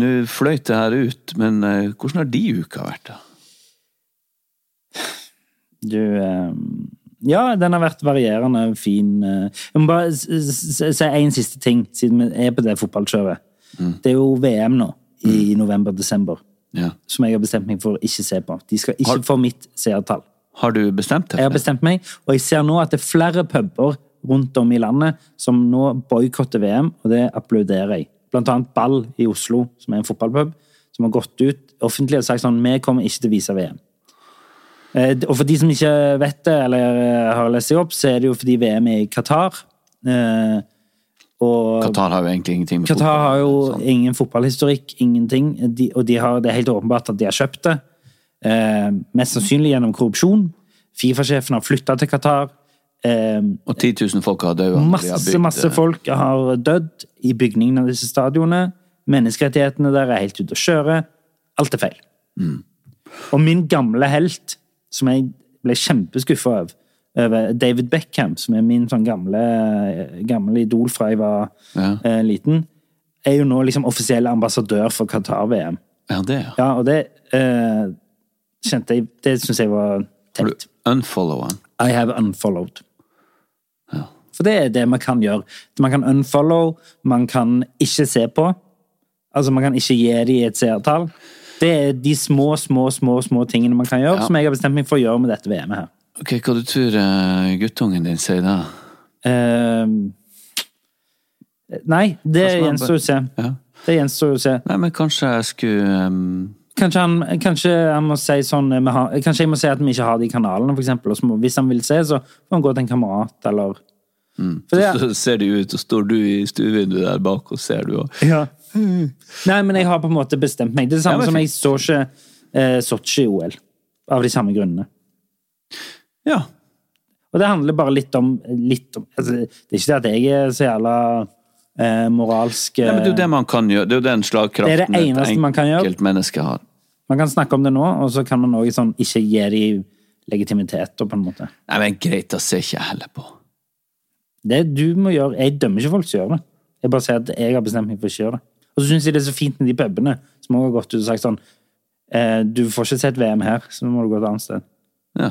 Nå fløyt det her ut, men eh, hvordan har de uka vært, da? Du eh, Ja, den har vært varierende fin. eh. Jeg må bare si en siste ting, siden vi er på det fotballkjøret. Det er jo VM nå, i november-desember, Ja. som jeg har bestemt meg for å ikke se på. De skal ikke få mitt seertall. Har du bestemt deg Jeg har bestemt meg, og jeg ser nå at det er flere puber rundt om i landet som nå boikotter VM, og det applauderer jeg. Annet Ball i Oslo, som er en fotballpub, som har gått ut offentlig og sagt sånn Vi kommer ikke til å vise VM. Eh, Og for de som ikke vet det, eller eh, har lest seg opp, så er det jo fordi VM er i Qatar. Eh, Og Qatar har jo egentlig ingenting med Qatar har jo sånn. ingen fotballhistorikk, ingenting. De, og de har, det er helt åpenbart at de har kjøpt det. Eh, mest sannsynlig gjennom korrupsjon. Fifa-sjefen har flytta til Qatar. Eh, Og 10 000 folk har dødd. masse, masse folk har dødd i bygningen av disse stadionene. Menneskerettighetene der er helt ute å kjøre. Alt er feil. Mm. Og min gamle helt, som jeg ble kjempeskuffa over, over David Beckham, som er min sånn gamle, gamle idol fra jeg var Ja. eh, liten, er jo nå liksom offisiell ambassadør for Qatar-VM. Ja, det, ja. Ja, og det eh, kjente jeg Det syns jeg var Har du unfollowa han? I have unfollowed. For det er det man kan gjøre. Man kan unfollow, man kan ikke se på. Altså, man kan ikke gi dem et seertall. Det er de små, små, små små tingene man kan gjøre, Ja. som jeg har bestemt meg for å gjøre med dette VM-et her. Ok, hva du tror uh, guttungen din sier da? Uh, nei, det gjenstår å se. Ja. Det gjenstår å se. Nei, men kanskje jeg skulle um, Kanskje han, kanskje han må si sånn eh, har, Kanskje jeg må si at vi ikke har de kanalene, for eksempel. Må, hvis han vil se, så får han gå til en kamerat, eller For det, Så ser de ut, og står du i stuevinduet der bak, og ser du, òg. Ja. Nei, men jeg har på en måte bestemt meg. Det er det samme Ja, som jeg så ikke eh, Sotsji-OL. Av de samme grunnene. Ja. Og det handler bare litt om, litt om altså, Det er ikke det at jeg er så jævla eh, moralsk eh, ja, men det er jo det man kan gjøre. Det er jo den slagkraften Det er det eneste man kan gjøre. et enkelt menneske har. Man kan snakke om det nå, og så kan man også sånn, ikke gi dem legitimitet. på en måte. Nei, men greit, da ser ikke jeg heller på. Det du må gjøre Jeg dømmer ikke folk som gjør det. Jeg bare sier at jeg har bestemt meg for å ikke gjøre det. Og så syns jeg det er så fint med de pubene som også har gått ut og sagt sånn eh, Du får ikke sett VM her, så nå må du gå et annet sted. Ja.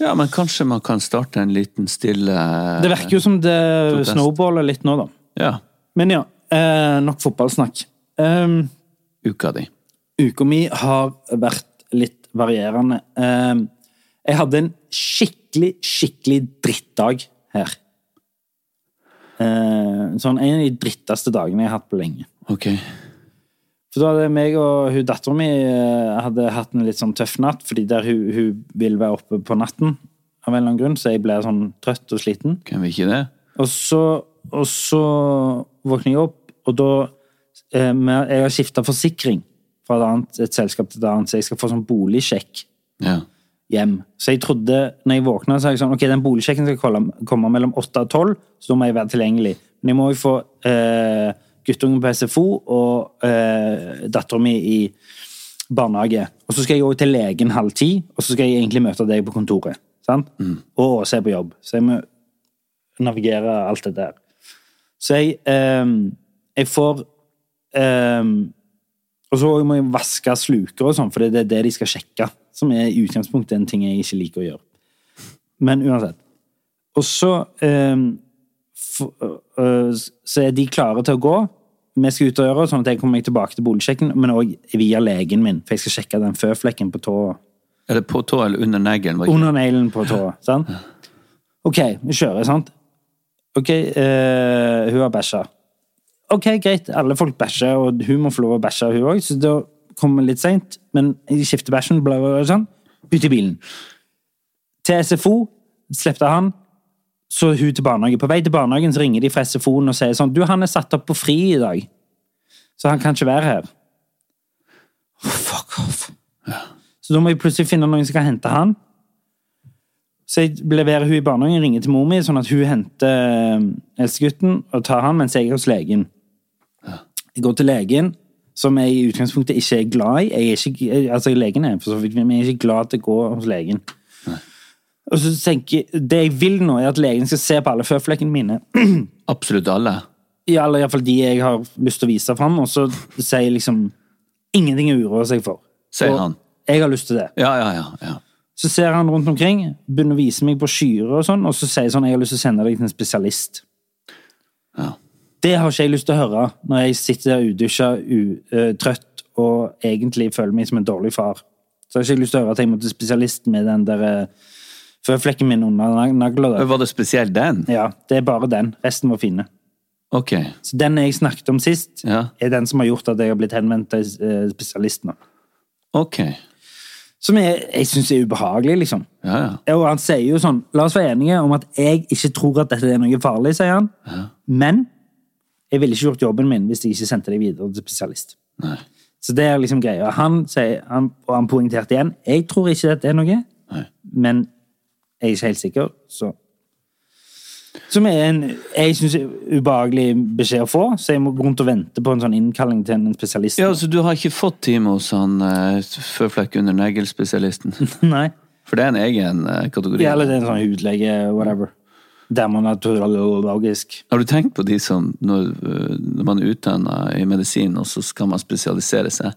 ja, men kanskje man kan starte en liten stille Det virker jo som det Protest. snowballer litt nå, da. Ja. Men ja, eh, nok fotballsnakk. Um, Uka di. uka mi har vært litt varierende. Um, jeg hadde en skikkelig, skikkelig drittdag her. Eh, sånn en av de dritteste dagene jeg har hatt på lenge. Ok. For da hadde meg og hun dattera mi eh, hadde hatt en litt sånn tøff natt, fordi der hun, hun vil være oppe på natten av en eller annen grunn, så jeg ble sånn trøtt og sliten. Kan vi ikke det? Og så, og så våkner jeg opp, og da eh, Jeg har skifta forsikring fra et, annet, et selskap til et annet, så jeg skal få sånn boligsjekk Ja. Hjem. Så jeg trodde, når jeg våkna, så sa jeg sånn Ok, den boligsjekken skal komme, mellom 8 og 12, så da må jeg være tilgjengelig. Men jeg må jo få eh, guttungen på SFO og eh, dattera mi i barnehage. Og så skal jeg òg til legen halv ti, og så skal jeg egentlig møte deg på kontoret. Sant? Og se på jobb. Så jeg må navigere alt det der. Så jeg, eh, jeg får eh, Og så må jeg vaske sluker og sånn, for det er det de skal sjekke. Som er i utgangspunktet en ting jeg ikke liker å gjøre. Men uansett. Og så eh, f- øh, Så er de klare til å gå. Vi skal ut og gjøre, sånn at jeg kommer meg tilbake til boligsjekken, men òg via legen min, for jeg skal sjekke den føflekken på tåa. Er det på tå eller under neglen? Under neglen på tåa. sant? Ok, vi kjører, sant? Ok, eh, hun har bæsja. Ok, greit, alle folk bæsjer, og hun må få lov å bæsje, hun òg, så da kommer vi litt seint. Men jeg skifter bæsjen, bla, bla, bla, sånn. Ut i bilen. Til SFO slipper han. Så hun til barnehage. På vei til barnehagen så ringer de fra SFO-en og sier sånn Du, han er satt opp på fri i dag, så han kan ikke være her. Oh, fuck off. Så da må jeg plutselig finne noen som kan hente han. Så jeg leverer hun i barnehagen, ringer til mor mi, sånn at hun henter eh, eldstegutten og tar han mens jeg er hos legen. Jeg går til legen, som jeg i utgangspunktet ikke er glad i. Jeg er ikke, altså Legen er for så vidt, men jeg er ikke glad til å gå hos legen. Og så tenker jeg, Det jeg vil nå, er at legen skal se på alle føflekkene mine. [clears throat] Absolutt alle. I alle iallfall de jeg har lyst til å vise fram, og så sier jeg liksom Ingenting å uroe seg for. Sier Og. Jeg har lyst til det. Ja, ja, ja. ja. Så ser han rundt omkring, begynner å vise meg på skyer og sånn, og så sier jeg sånn Jeg har lyst til å sende deg til en spesialist. Ja. Det har ikke jeg lyst til å høre når jeg sitter der udusja, trøtt og egentlig føler meg som en dårlig far. Så har ikke jeg lyst til å høre at jeg må til spesialist med den der eh, føflekken min under nag- nagla. Var det spesielt den? Ja, det er bare den. Resten var fine. Ok. Så den jeg snakket om sist, Ja. er den som har gjort at jeg har blitt henvendt til spesialisten. spesialist nå. Ok. Som jeg, jeg syns er ubehagelig, liksom. Ja, ja. Og han sier jo sånn La oss være enige om at jeg ikke tror at dette er noe farlig, sier han. Men jeg ville ikke gjort jobben min hvis jeg ikke sendte deg videre til spesialist. Nei. Så det er liksom greia. Han sier, han, og han poengterte igjen jeg tror ikke dette er noe, Nei. men jeg er ikke helt sikker, så Som er en jeg synes ubehagelig beskjed å få, så jeg må gå rundt og vente på en sånn innkalling til en spesialist. Ja, så du har ikke fått time hos han uh, føflekk under negl-spesialisten? [laughs] Nei. For det er en egen eh, kategori. Ja, eller det er en sånn hudlege, whatever. Dermatologisk. Har du tenkt på de som, når, øh, når man er utdanna i medisin, og så skal man spesialisere seg,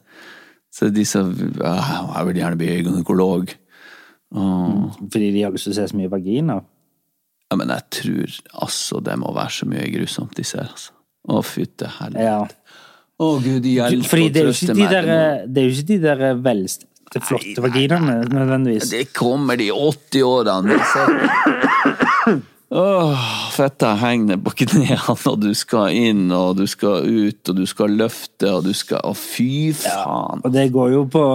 så er det de som ah, Jeg vil gjerne bli gynekolog. Og, Fordi de har lyst til å se så mye vagina. ja, men jeg tror altså det må være så mye grusomt de ser, altså. Å, fytte helvete. Ja. Å, gud, hjelpe Fordi det er jo ikke de der, det er jo ikke de der velste, flotte vaginaene, nødvendigvis. Det kommer de 80-årene. det ser- Åh, fetta henger på knærne, og du skal inn, og du skal ut, og du skal løfte, og du skal Å, fy faen. Og det går jo på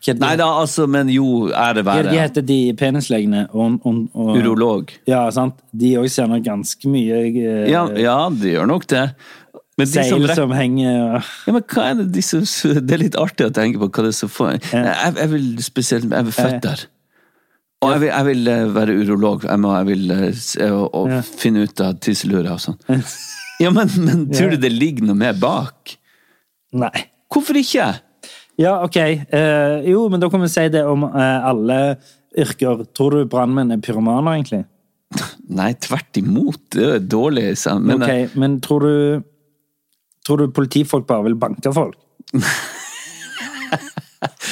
hva Nei da, altså, men jo, ære hva de heter de penislegene? Og, og, og, Urolog. Ja, sant? De òg ser nok ganske mye uh, Ja, ja, de gjør nok det. Men de som som henger ja, men hva er det de som [laughs] Det er litt artig å tenke på hva det er som får jeg, jeg vil spesielt Jeg vil føtter. Og jeg vil, jeg vil eh, være urolog. Jeg, må, jeg vil eh, se og, og Ja. finne ut av tisselurer og sånn. Ja, men, men tror du det ligger noe mer bak? Nei. Hvorfor ikke? Ja, ok. Eh, jo, men da kan vi si det om eh, alle yrker. Tror du brannmenn er pyromaner, egentlig? [laughs] Nei, tvert imot. Det er dårlig. sa- Men, ok, eh, men tror du Tror du politifolk bare vil banke folk? [laughs]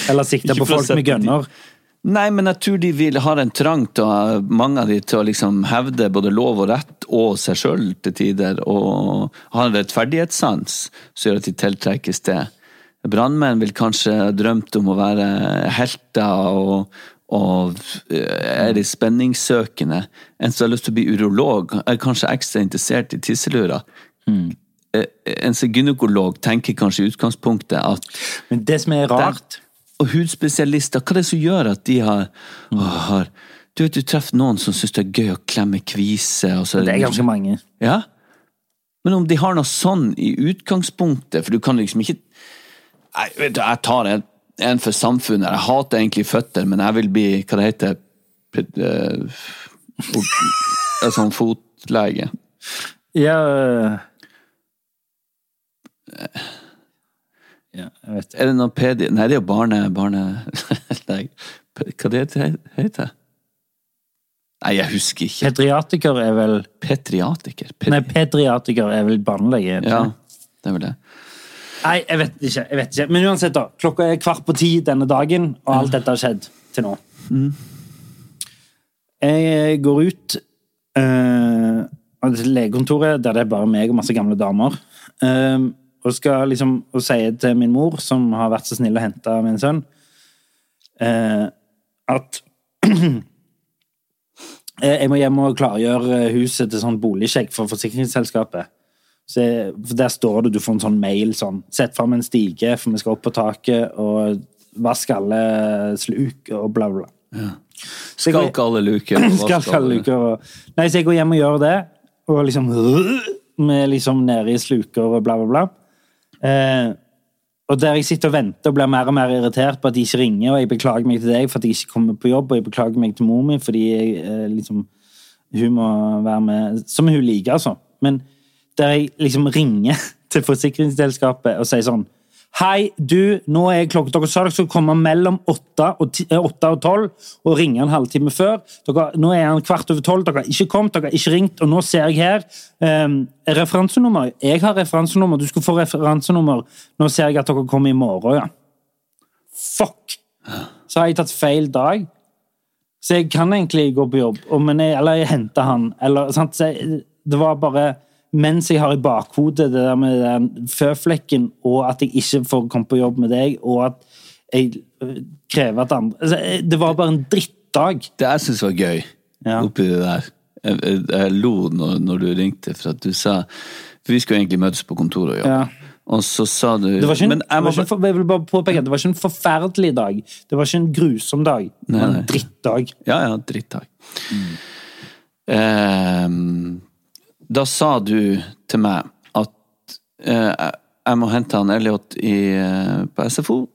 Eller sikte på folk med gunner? Nei, men jeg tror de vil, har en trang til mange av de til å liksom hevde både lov og rett og seg sjøl til tider, og har en rettferdighetssans som gjør at de tiltrekkes det. Brannmenn vil kanskje ha drømt om å være helter og, og eh, er de spenningssøkende. En som har lyst til å bli urolog, er kanskje ekstra interessert i tisselurer. Mm. En som er gynekolog tenker kanskje i utgangspunktet at Men det som er rart og hudspesialister, hva er det som gjør at de har, å, har Du vet, du treffer noen som syns det er gøy å klemme kvise. Så Det er ganske mange. Ja? Men om de har noe sånn i utgangspunktet, for du kan liksom ikke Nei, vet du, jeg tar en en for samfunnet. Jeg hater egentlig føtter, men jeg vil bli Hva det heter eh, [laughs] en Sånn fotlege. Ja øh. Ja, jeg vet. Er det noe pedi... Nei, det er jo barne... barne... [laughs] Hva det heter heter? Nei, jeg husker ikke. Petriatiker er vel Petriatiker? Pedi Nei, pedriatiker er vel barnelege? ja, det er vel det. Nei, jeg vet ikke. jeg vet ikke. Men uansett, da. Klokka er kvart på ti denne dagen, og alt dette har skjedd til nå. Jeg går ut eh, av dette legekontoret, der det er bare meg og masse gamle damer. eh, og skal liksom og sier til min mor, som har vært så snill å hente min sønn, eh, at [clears throat] Eh, jeg må hjem og klargjøre huset til sånn boligsjekk for forsikringsselskapet. Så jeg, for der står det, du får en sånn mail sånn Sett fram en stige, for vi skal opp på taket, og vask alle sluk, og bla, bla. Ja. Skalk alle luker. [clears throat] Skalk alle- luker og Nei, så jeg går hjem og gjør det, og liksom [clears throat] Med liksom nede i sluker og bla, bla, bla. Eh, og der jeg sitter og venter og blir mer og mer irritert på at de ikke ringer, og jeg beklager meg til deg for at jeg ikke kommer på jobb, og jeg beklager meg til mor mi fordi jeg, eh, liksom, hun må være med Som hun liker, altså. Men der jeg liksom ringer [laughs] til forsikringsselskapet og sier sånn Hei, du, nå er klokka Dere sa dere skulle komme mellom og eh, åtte og tolv og ringe en halvtime før. Dere, nå er han kvart over tolv, dere har ikke kommet, dere har ikke ringt, og nå ser jeg her um, Referansenummer. Jeg har referansenummer, du skal få referansenummer. Nå ser jeg at dere kommer i morgen, ja. Fuck! Så har jeg tatt feil dag. Så jeg kan egentlig gå på jobb, men jeg, eller jeg henter han. Eller, sant? Jeg, det var bare mens jeg har i bakhodet det der med den føflekken, og at jeg ikke får komme på jobb med deg, og at jeg øh, krever at andre altså, Det var bare en drittdag. Det jeg syns var gøy Ja. oppi det der Jeg, jeg, jeg lo når, når du ringte, for at du sa For vi skulle egentlig møtes på kontoret og jobbe. Ja. Og så sa du Det var ikke en, Men jeg må var ikke en, for- jeg vil bare påpeke det var ikke en forferdelig dag. Det var ikke en grusom dag. Det var en drittdag. Ja, ja, drittdag. Ehm, da sa du til meg at eh, jeg- må hente han Elliot i, eh, på SFO,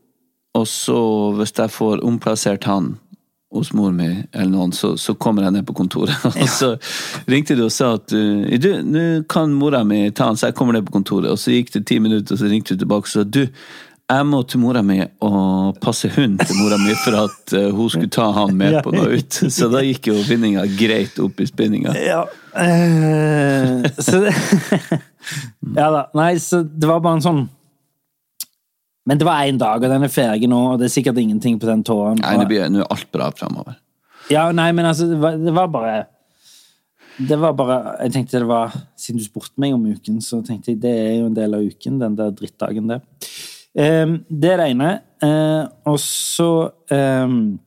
og så hvis jeg får omplassert han hos mor mi, eller noen, så, så kommer jeg ned på kontoret. [laughs] Og så ringte du og sa at du, du, nå kan mora mi ta han, så jeg kommer ned på kontoret. Og så gikk det ti minutter, og så ringte du tilbake og sa du, jeg må til mora mi og passe hund til mora mi for at eh, hun skulle ta han med på noe ut. Så da gikk jo vinninga greit opp i spinninga. Ja. Uh, så det [laughs] Ja da. Nei, så det var bare en sånn Men det var én dag, og den er ferdig nå, og det er sikkert ingenting på den tåren. Nei, nå blir- alt bra framover. Ja, nei, men altså, det var, det var bare Det var bare Jeg tenkte det var Siden du spurte meg om uken, så tenkte jeg det er jo en del av uken, den der drittdagen der. Ehm, det er det ene. Og så ehm,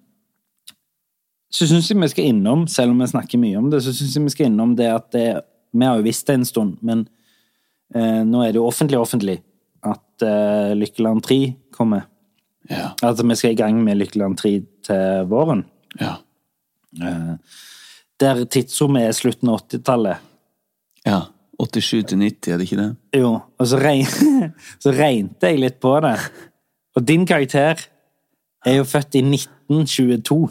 Så syns jeg vi skal innom, selv om vi snakker mye om det, så syns jeg vi skal innom det at det Vi har jo visst det en stund, men eh, nå er det jo offentlig offentlig at uh, Lykkeland 3 kommer. Ja. Altså vi skal i gang med Lykkeland 3 til våren. Ja. Eh, der tidsrommet er slutten av 80-tallet. ja. 87 til 90, er det ikke det? Jo, og så, regn, [laughs] så regnet jeg litt på det. Og din karakter er jo født i 1922. [laughs]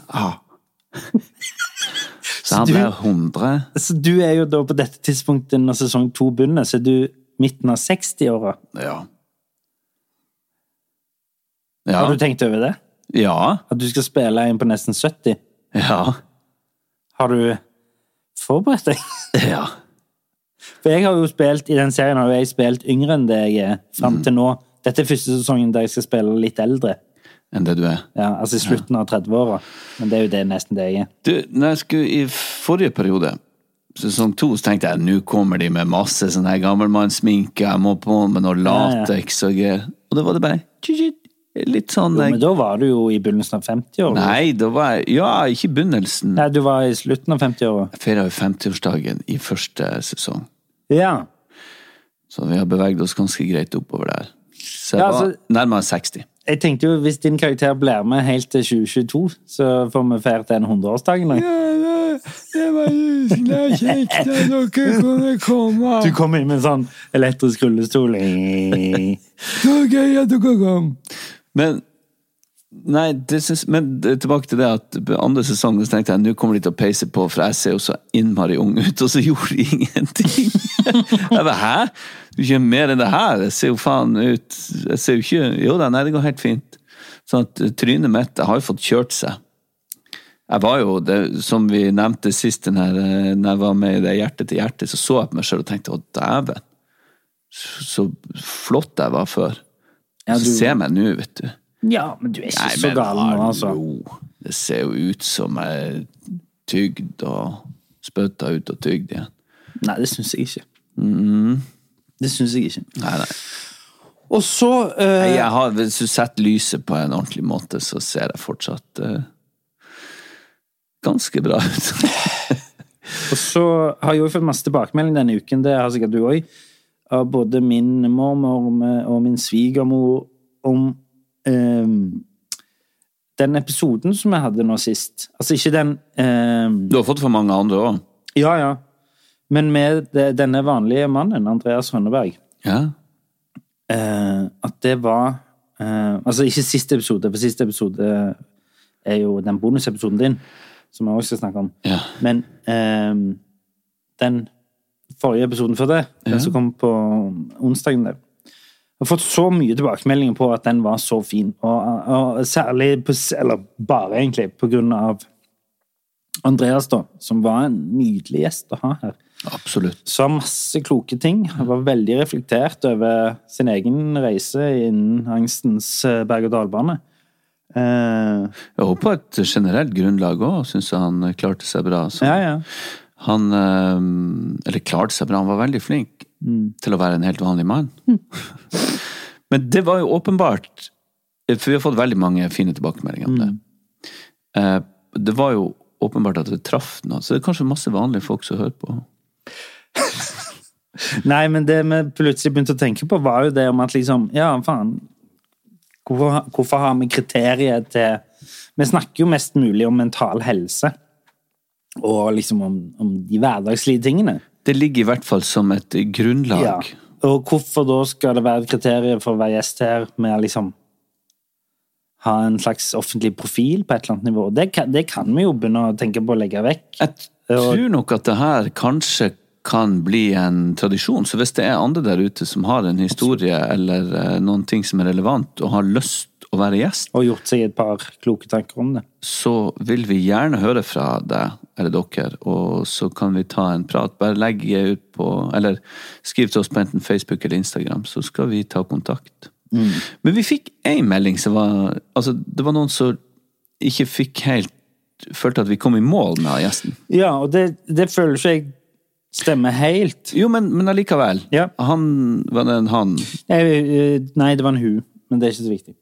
Så han ble 100. Så du er jo da på dette tidspunktet når sesong to begynner, så er du midten av 60-åra. Ja. Har du tenkt over det? Ja. At du skal spille en på nesten 70? Ja. Har du forberedt deg? Ja. For jeg har jo spilt, i den serien har jeg spilt yngre enn det jeg er fram til nå. Dette er første sesongen der jeg skal spille litt eldre. Enn det du er. Ja, altså i slutten av 30-åra. Men det er jo det, nesten det jeg er. Du, når jeg skulle i forrige periode, sesong to, så tenkte jeg nå kommer de med masse sånn her gammelmannssminke, jeg må på med noe lateks og greier. Og da var det bare litt sånn Jo, men da var du jo i begynnelsen av 50-åra. Nei, da var jeg Ja, ikke i begynnelsen. Nei, du var i slutten av 50-åra. Jeg feira jo 50-årsdagen i første sesong, Ja. så vi har beveget oss ganske greit oppover der. Så jeg Ja, var altså- nærmere 60. Jeg tenkte jo, hvis din karakter blir med helt til 2022, så får vi feire den 100-årsdagen. da. Det var ryselig kjekt at dere kunne komme. Du kommer inn med en sånn elektrisk rullestol. Så gøy at dere kom. Men Nei, det syns Men tilbake til det at andre sesong så tenkte jeg nå kommer de til å peise på, for jeg ser jo så innmari ung ut, og så [laughs] gjorde de ingenting. jeg bare, hæ? Du gjør mer enn det her? Jeg ser jo faen ut Jeg ser jo ikke Jo da, nei, det går helt fint. Sånn at eh, trynet mitt har jo fått kjørt seg. Jeg var jo, det, som vi nevnte sist, denne, eh, når jeg var med i det Hjerte til hjerte, så så jeg på meg sjøl og tenkte å dæven, så, flott jeg var før. Ja, Så ser jeg meg nå, vet du. Ja, men du er ikke Nei, så gal nå, altså. Det ser jo ut som jeg er tygd og spytta ut og tygd igjen. Nei, det syns jeg ikke. Mm. Det syns jeg ikke. Nei, nei. Og så eh, Jeg har, hvis du setter lyset på en ordentlig måte, så ser jeg fortsatt uh, ganske bra ut. [laughs] Og så har jeg jo fått masse tilbakemelding denne uken, det har sikkert du òg, av både min mormor og min svigermor om ehm, den episoden som jeg hadde nå sist. Altså ikke den ehm, Du har fått for mange andre òg. Ja, ja. Men med denne vanlige mannen, Andreas Rønneberg. Ja. eh, at det var eh, Altså ikke siste episode, for siste episode er jo den bonusepisoden din, som jeg også skal snakke om. Ja. Men ehm, den forrige episoden før det, den som kom på onsdagen der, jeg har fått så mye tilbakemeldinger på at den var så fin, og, og særlig på, Eller bare, egentlig, på grunn av Andreas, da, som var en nydelig gjest å ha her. Absolutt. Sa masse kloke ting. Han var veldig reflektert over sin egen reise innen angstens eh, berg-og-dal-bane. Eh, Og på et generelt grunnlag òg syns jeg han klarte seg bra. Så ja, ja. Han eh, Eller klarte seg bra, han var veldig flink til å være en helt vanlig mann. [laughs] Men det var jo åpenbart For vi har fått veldig mange fine tilbakemeldinger om det. Eh, Det var jo åpenbart at det traff noe. Så det er kanskje masse vanlige folk som hører på. [laughs] Nei, men det vi plutselig begynte å tenke på, var jo det om at liksom Ja, faen. Hvorfor, hvorfor har vi kriterier til Vi snakker jo mest mulig om mental helse. Og liksom om, om de hverdagslige tingene. Det ligger i hvert fall som et grunnlag. Ja. Og hvorfor da skal det være et kriterium for å være gjest her med å liksom ha en slags offentlig profil på et eller annet nivå? Det kan, det kan vi jo begynne å tenke på å legge vekk. Jeg tror nok at det her kanskje kan bli en tradisjon. Så hvis det er andre der ute som har en historie eller eh, noen ting som er relevant, og har lyst å være gjest, Og gjort seg et par kloke tanker om det. så vil vi gjerne høre fra deg eller dere, og så kan vi ta en prat. Bare legg ut på Eller skriv til oss på enten Facebook eller Instagram, så skal vi ta kontakt. Men vi fikk én melding som var Altså, det var noen som ikke fikk helt Følte at vi kom i mål med gjesten. Ja, og det, det føler ikke jeg stemmer helt. Jo, men, men allikevel. Ja. Han Var det en han? Nei, eh, nei, det var en hu, men det er ikke så viktig.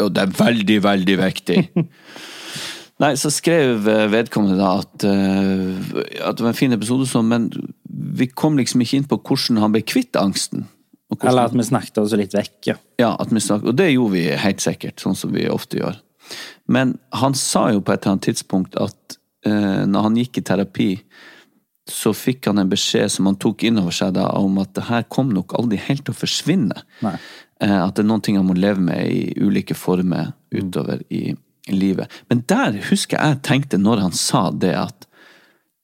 Jo, det er veldig, veldig viktig. [laughs] Nei, så skrev eh, vedkommende da at, eh, at det var en fin episode, sånn, men vi kom liksom ikke inn på hvordan han ble kvitt angsten. Og hvordan- Eller at vi snakket oss litt vekk, ja. Ja, at vi snak- og det gjorde vi helt sikkert, sånn som vi ofte gjør. Men han sa jo på et eller annet tidspunkt at eh, når han gikk i terapi, så fikk han en beskjed som han tok inn over seg da, om at det her kom nok aldri helt til å forsvinne. Nei. Eh, at det er noen ting han må leve med i ulike former utover i livet. Men der husker jeg tenkte når han sa det, at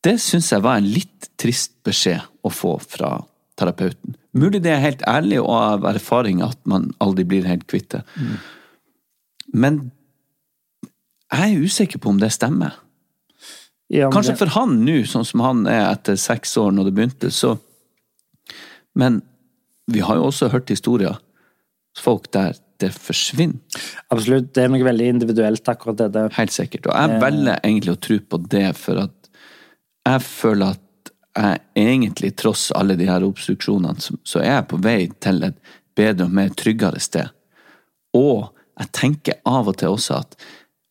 det syns jeg var en litt trist beskjed å få fra terapeuten. Mulig det er helt ærlig og av erfaring at man aldri blir helt kvitt det. Men jeg er usikker på om det stemmer. ja Kanskje det- for han nå, sånn som han er etter seks år når det begynte, så Men vi har jo også hørt historier. Folk der det forsvinner. Absolutt. Det er noe veldig individuelt, akkurat det der. Helt sikkert. Og jeg velger egentlig å tro på det, for at jeg føler at jeg egentlig, tross alle de her obstruksjonene, så- så er jeg på vei til et bedre og mer tryggere sted. Og jeg tenker av og til også at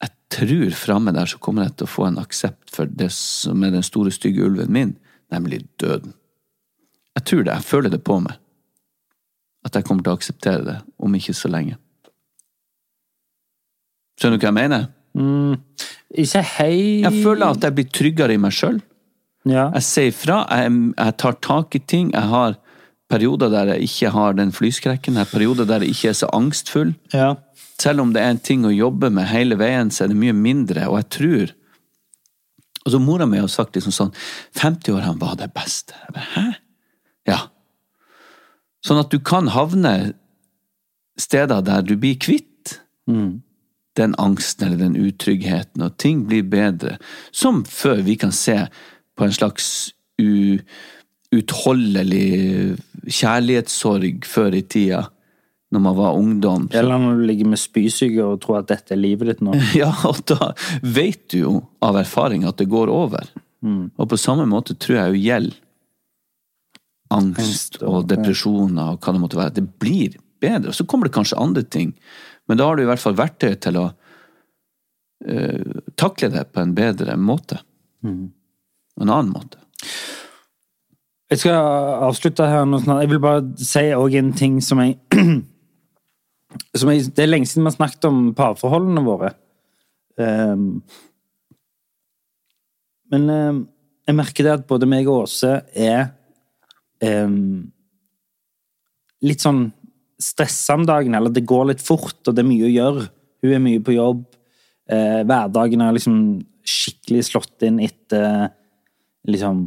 jeg tror framme der så kommer jeg til å få en aksept for det som er den store, stygge ulven min, nemlig døden. Jeg tror det. Jeg føler det på meg. At jeg kommer til å akseptere det om ikke så lenge. Skjønner du hva jeg mener? Ikke hei Jeg føler at jeg blir tryggere i meg sjøl. ja. Jeg sier fra, jeg, jeg tar tak i ting. Jeg har perioder der jeg ikke har den flyskrekken. Jeg har perioder der jeg ikke er så angstfull. ja. selv om det er en ting å jobbe med hele veien, så er det mye mindre, og jeg tror Og så mora mi har sagt liksom sånn 50-årene var det beste. Jeg bare, Hæ? Ja. Sånn at du kan havne steder der du blir kvitt den angsten eller den utryggheten, og ting blir bedre. Som før vi kan se på en slags uutholdelig utholdelig kjærlighetssorg før i tida, når man var ungdom. Så, Eller når du ligger med spysyke og tror at dette er livet ditt nå. [laughs] ja, og da vet du jo av erfaring at det går over. Og på samme måte tror jeg jo gjelder angst og- depresjoner og hva det måtte være. Det blir bedre. Og så kommer det kanskje andre ting, men da har du i hvert fall verktøy til å uh, takle det på en bedre måte. En annen måte. Jeg skal avslutte her nå snart. Jeg vil bare si òg en ting som jeg, [clears throat] som jeg Det er lenge siden vi har snakket om parforholdene våre. Um, men um, jeg merker det at både meg og Åse er ehm, litt sånn stressa om dagen, eller det går litt fort, og det er mye å gjøre. Hun er mye på jobb. Eh, hverdagen er liksom skikkelig slått inn etter liksom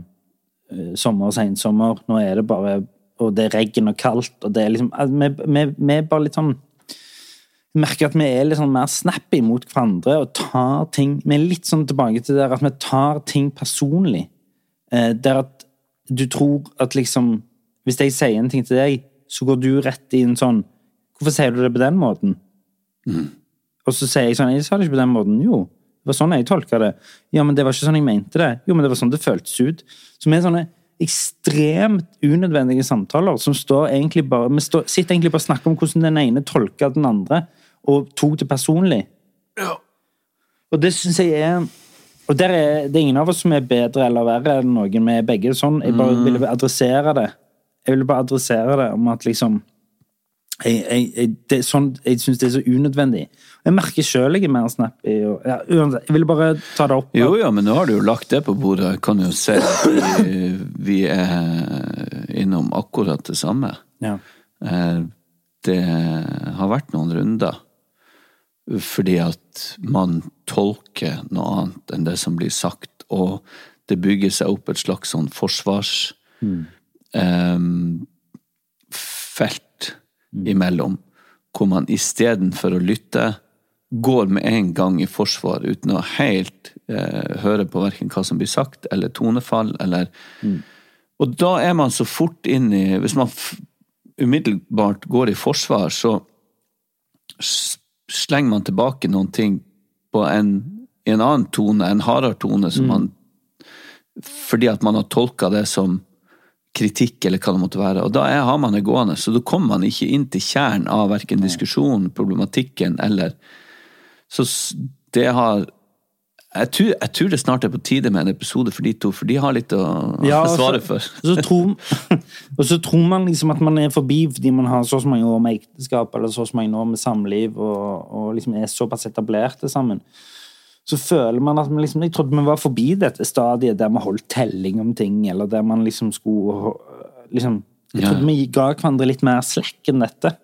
eh, sommer og sensommer. Nå er det bare Og det er regn og kaldt, og det er liksom Vi, vi, er bare litt sånn jeg merker at vi er litt sånn mer snappy mot hverandre og tar ting Vi er litt sånn tilbake til der at vi tar ting personlig. Eh, der at du tror at liksom Hvis jeg sier en ting til deg, så går du rett i en sånn Hvorfor sier du det på den måten? Og så sier jeg sånn Jeg sa det ikke på den måten. Jo. Det var sånn jeg tolka det. Ja, men det var ikke sånn jeg mente det. Jo, men det var sånn det føltes ut. Så vi er sånne ekstremt unødvendige samtaler som står egentlig bare Vi står, sitter egentlig bare og snakker om hvordan den ene tolker den andre, og tok det personlig. Ja. Og det syns jeg er Og der er det er ingen av oss som er bedre eller verre enn noen. Vi er begge sånn. Jeg bare ville adressere det. Jeg ville bare adressere det om at liksom jeg, jeg, jeg, det sånn, jeg syns det er så unødvendig. Jeg merker sjøl jeg er mer snappy. Og, ja, jeg ville bare ta det opp. Jo, ja, men nå har du jo lagt det på bordet. Jeg kan jo se at vi, vi er innom akkurat det samme. Ja. Eh, Det har vært noen runder. Fordi at man tolker noe annet enn det som blir sagt, og det bygger seg opp et slags sånn forsvars mm. felt imellom, hvor man istedenfor å lytte, går med en gang i forsvar uten å helt eh, høre på verken hva som blir sagt, eller tonefall, eller Og da er man så fort inn i Hvis man umiddelbart går i forsvar, så slenger man tilbake noen ting på en, en annen tone, en hardere tone, som man fordi at man har tolka det som kritikk, eller hva det måtte være. Og da er, har man det gående, så da kommer man ikke inn til kjernen av verken diskusjonen, problematikken eller Så det har jeg tror, jeg tror det snart er på tide med en episode for de to, for de har litt å Ja, [laughs] svare for. Og så, tror, [laughs] og så tror man liksom at man er forbi fordi man har så mange år med ekteskap eller så mange år med samliv og, og liksom er såpass etablerte sammen. Så føler man at man liksom, Jeg trodde vi var forbi dette stadiet der vi holdt telling om ting, eller der man liksom skulle liksom, Jeg Ja. trodde vi ga hverandre litt mer slekk enn dette.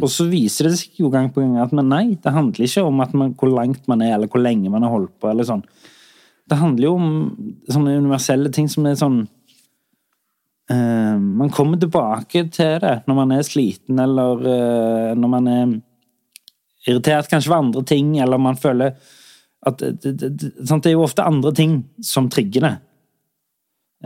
Og så viser det seg jo gang på gang at men nei, det handler ikke om at man, hvor langt man er, eller hvor lenge man har holdt på. eller sånn. Det handler jo om sånne universelle ting som er sånn uh, Man kommer tilbake til det når man er sliten, eller uh, når man er irritert kanskje ved andre ting, eller man føler at det, det, det, sant? det er jo ofte andre ting som trigger det,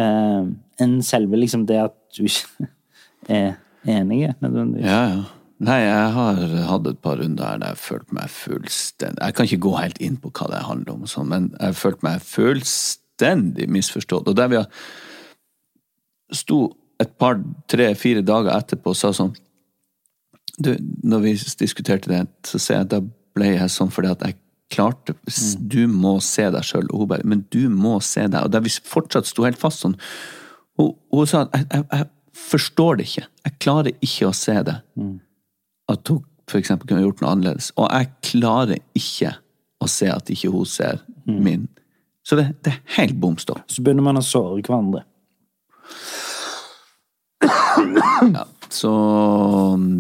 uh, enn selve liksom det at du ikke [laughs] er enige, nødvendigvis. Ja, ja. Nei, jeg har hatt et par runder der jeg følte meg fullstendig Jeg kan ikke gå helt inn på hva det handler om, og sånn, men jeg følte meg fullstendig misforstått. Og der vi sto et par, tre-fire dager etterpå og sa sånn du, Når vi diskuterte det, så ser jeg da ble jeg sånn fordi at jeg klarte Du må se deg sjøl. Og hun bare Men du må se deg. Og der vi fortsatt sto helt fast sånn Hun, hun sa at jeg, jeg, jeg forstår det ikke. Jeg klarer ikke å se det at hun eksempel kunne gjort noe annerledes. Og jeg klarer ikke å se at ikke hun ser min. Så det, det er helt bom stopp. Så begynner man å såre hverandre. Ja, så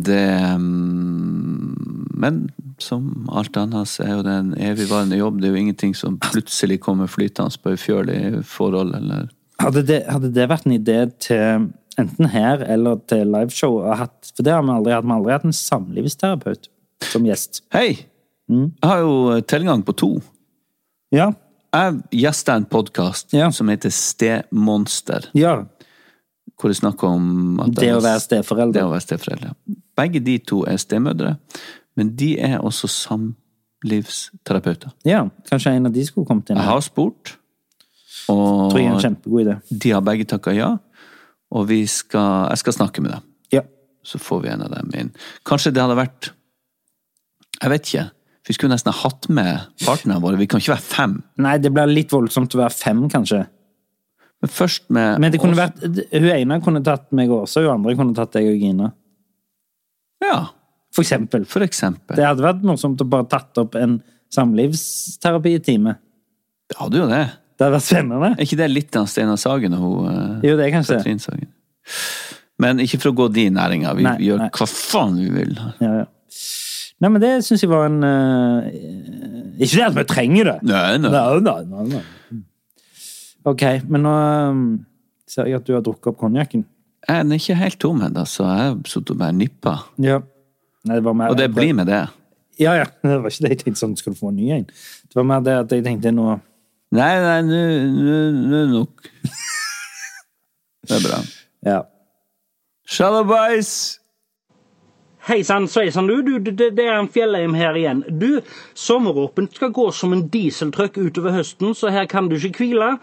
det mm, Men som alt annet så er jo det en evigvarende jobb. Det er jo ingenting som plutselig kommer flytende på ei fjøl i forhold, eller Hadde det, hadde det vært en idé til enten her eller til liveshow? hatt- For det har vi aldri hatt. Vi har aldri hatt en samlivsterapeut som gjest. Hei! Jeg har jo tilgang på to. Ja. Jeg gjester en podkast Ja. som heter Stemonster, ja. hvor det snakker om at Det jeg- å være Det å være steforeldre. Begge de to er stemødre, men de er også samlivsterapeuter. Ja, kanskje en av de skulle kommet inn. Jeg har spurt, og Tror jeg er en kjempegod idé. de har begge takka ja. Og vi skal, jeg skal snakke med dem, Ja. så får vi en av dem inn. Kanskje det hadde vært Jeg vet ikke. Vi skulle nesten ha hatt med partnerne våre. Vi kan ikke være fem. Nei, det blir litt voldsomt å være fem, kanskje. Men først med Men det kunne vært Hun ene kunne tatt meg og hun andre kunne tatt deg og Gina. Ja, For eksempel. for eksempel. Det hadde vært morsomt å bare tatt opp en samlivsterapitime. Det hadde jo det. Det hadde vært spennende. Er ikke det litt av Steinar Sagen og hun eh, Jo, det er kanskje. Katrin Sagen? Men ikke for å gå de næringa. Vi Nei, gjør nei. hva faen vi vil. Ja, ja. Nei, men det syns jeg var en eh, Ikke det at vi trenger det! Nei, nei. Nei, nei, nei, nei. Ok, men nå um, ser jeg at du har drukket opp konjakken. Jeg er ikke helt tom ennå, så jeg har sittet og bare nippa. Ja. Nei, det var mer Og det blir med det. Ja, ja. [laughs] Det var ikke det jeg tenkte sånn, skal du få en ny en? Det var mer det at jeg tenkte nå Nei, nei, nå er det nok. [laughs] Det er bra. Ja. Shalabais! Hei sann sveisann du, du det, det er en Fjellheim her igjen. Du, sommeråpent skal gå som en dieseltruck utover høsten, så her kan du ikke hvile.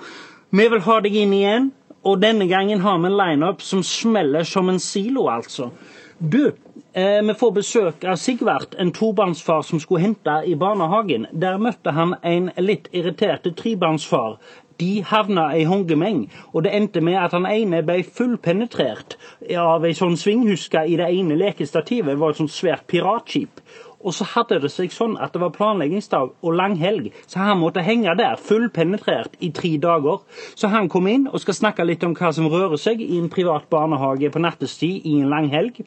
Vi vil ha deg inn igjen, og denne gangen har vi en lineup som smeller som en silo, altså. Du, eh, vi får besøk av Sigvart, en tobarnsfar som skulle hente i barnehagen. Der møtte han en litt irriterte trebarnsfar. De havna i håndgemeng, og det endte med at han ene ble fullpenetrert av ei sånn svinghuske i det ene lekestativet. Det var et sånt svært piratskip. Og så hadde det seg sånn at det var planleggingsdag og langhelg, så han måtte henge der fullpenetrert i tre dager. Så han kom inn og skal snakke litt om hva som rører seg i en privat barnehage på nattestid i en langhelg.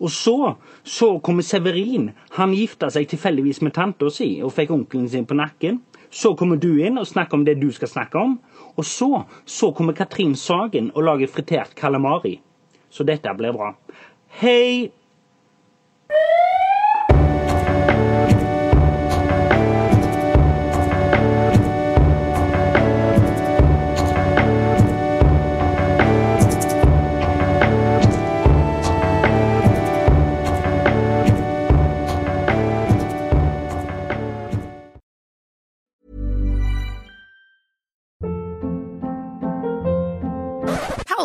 Og så, så kommer Severin. Han gifta seg tilfeldigvis med tanta si og fikk onkelen sin på nakken. Så kommer du inn og snakker om det du skal snakke om. Og så, så kommer Katrin Sagen og lager fritert calamari. Så dette blir bra. Hei!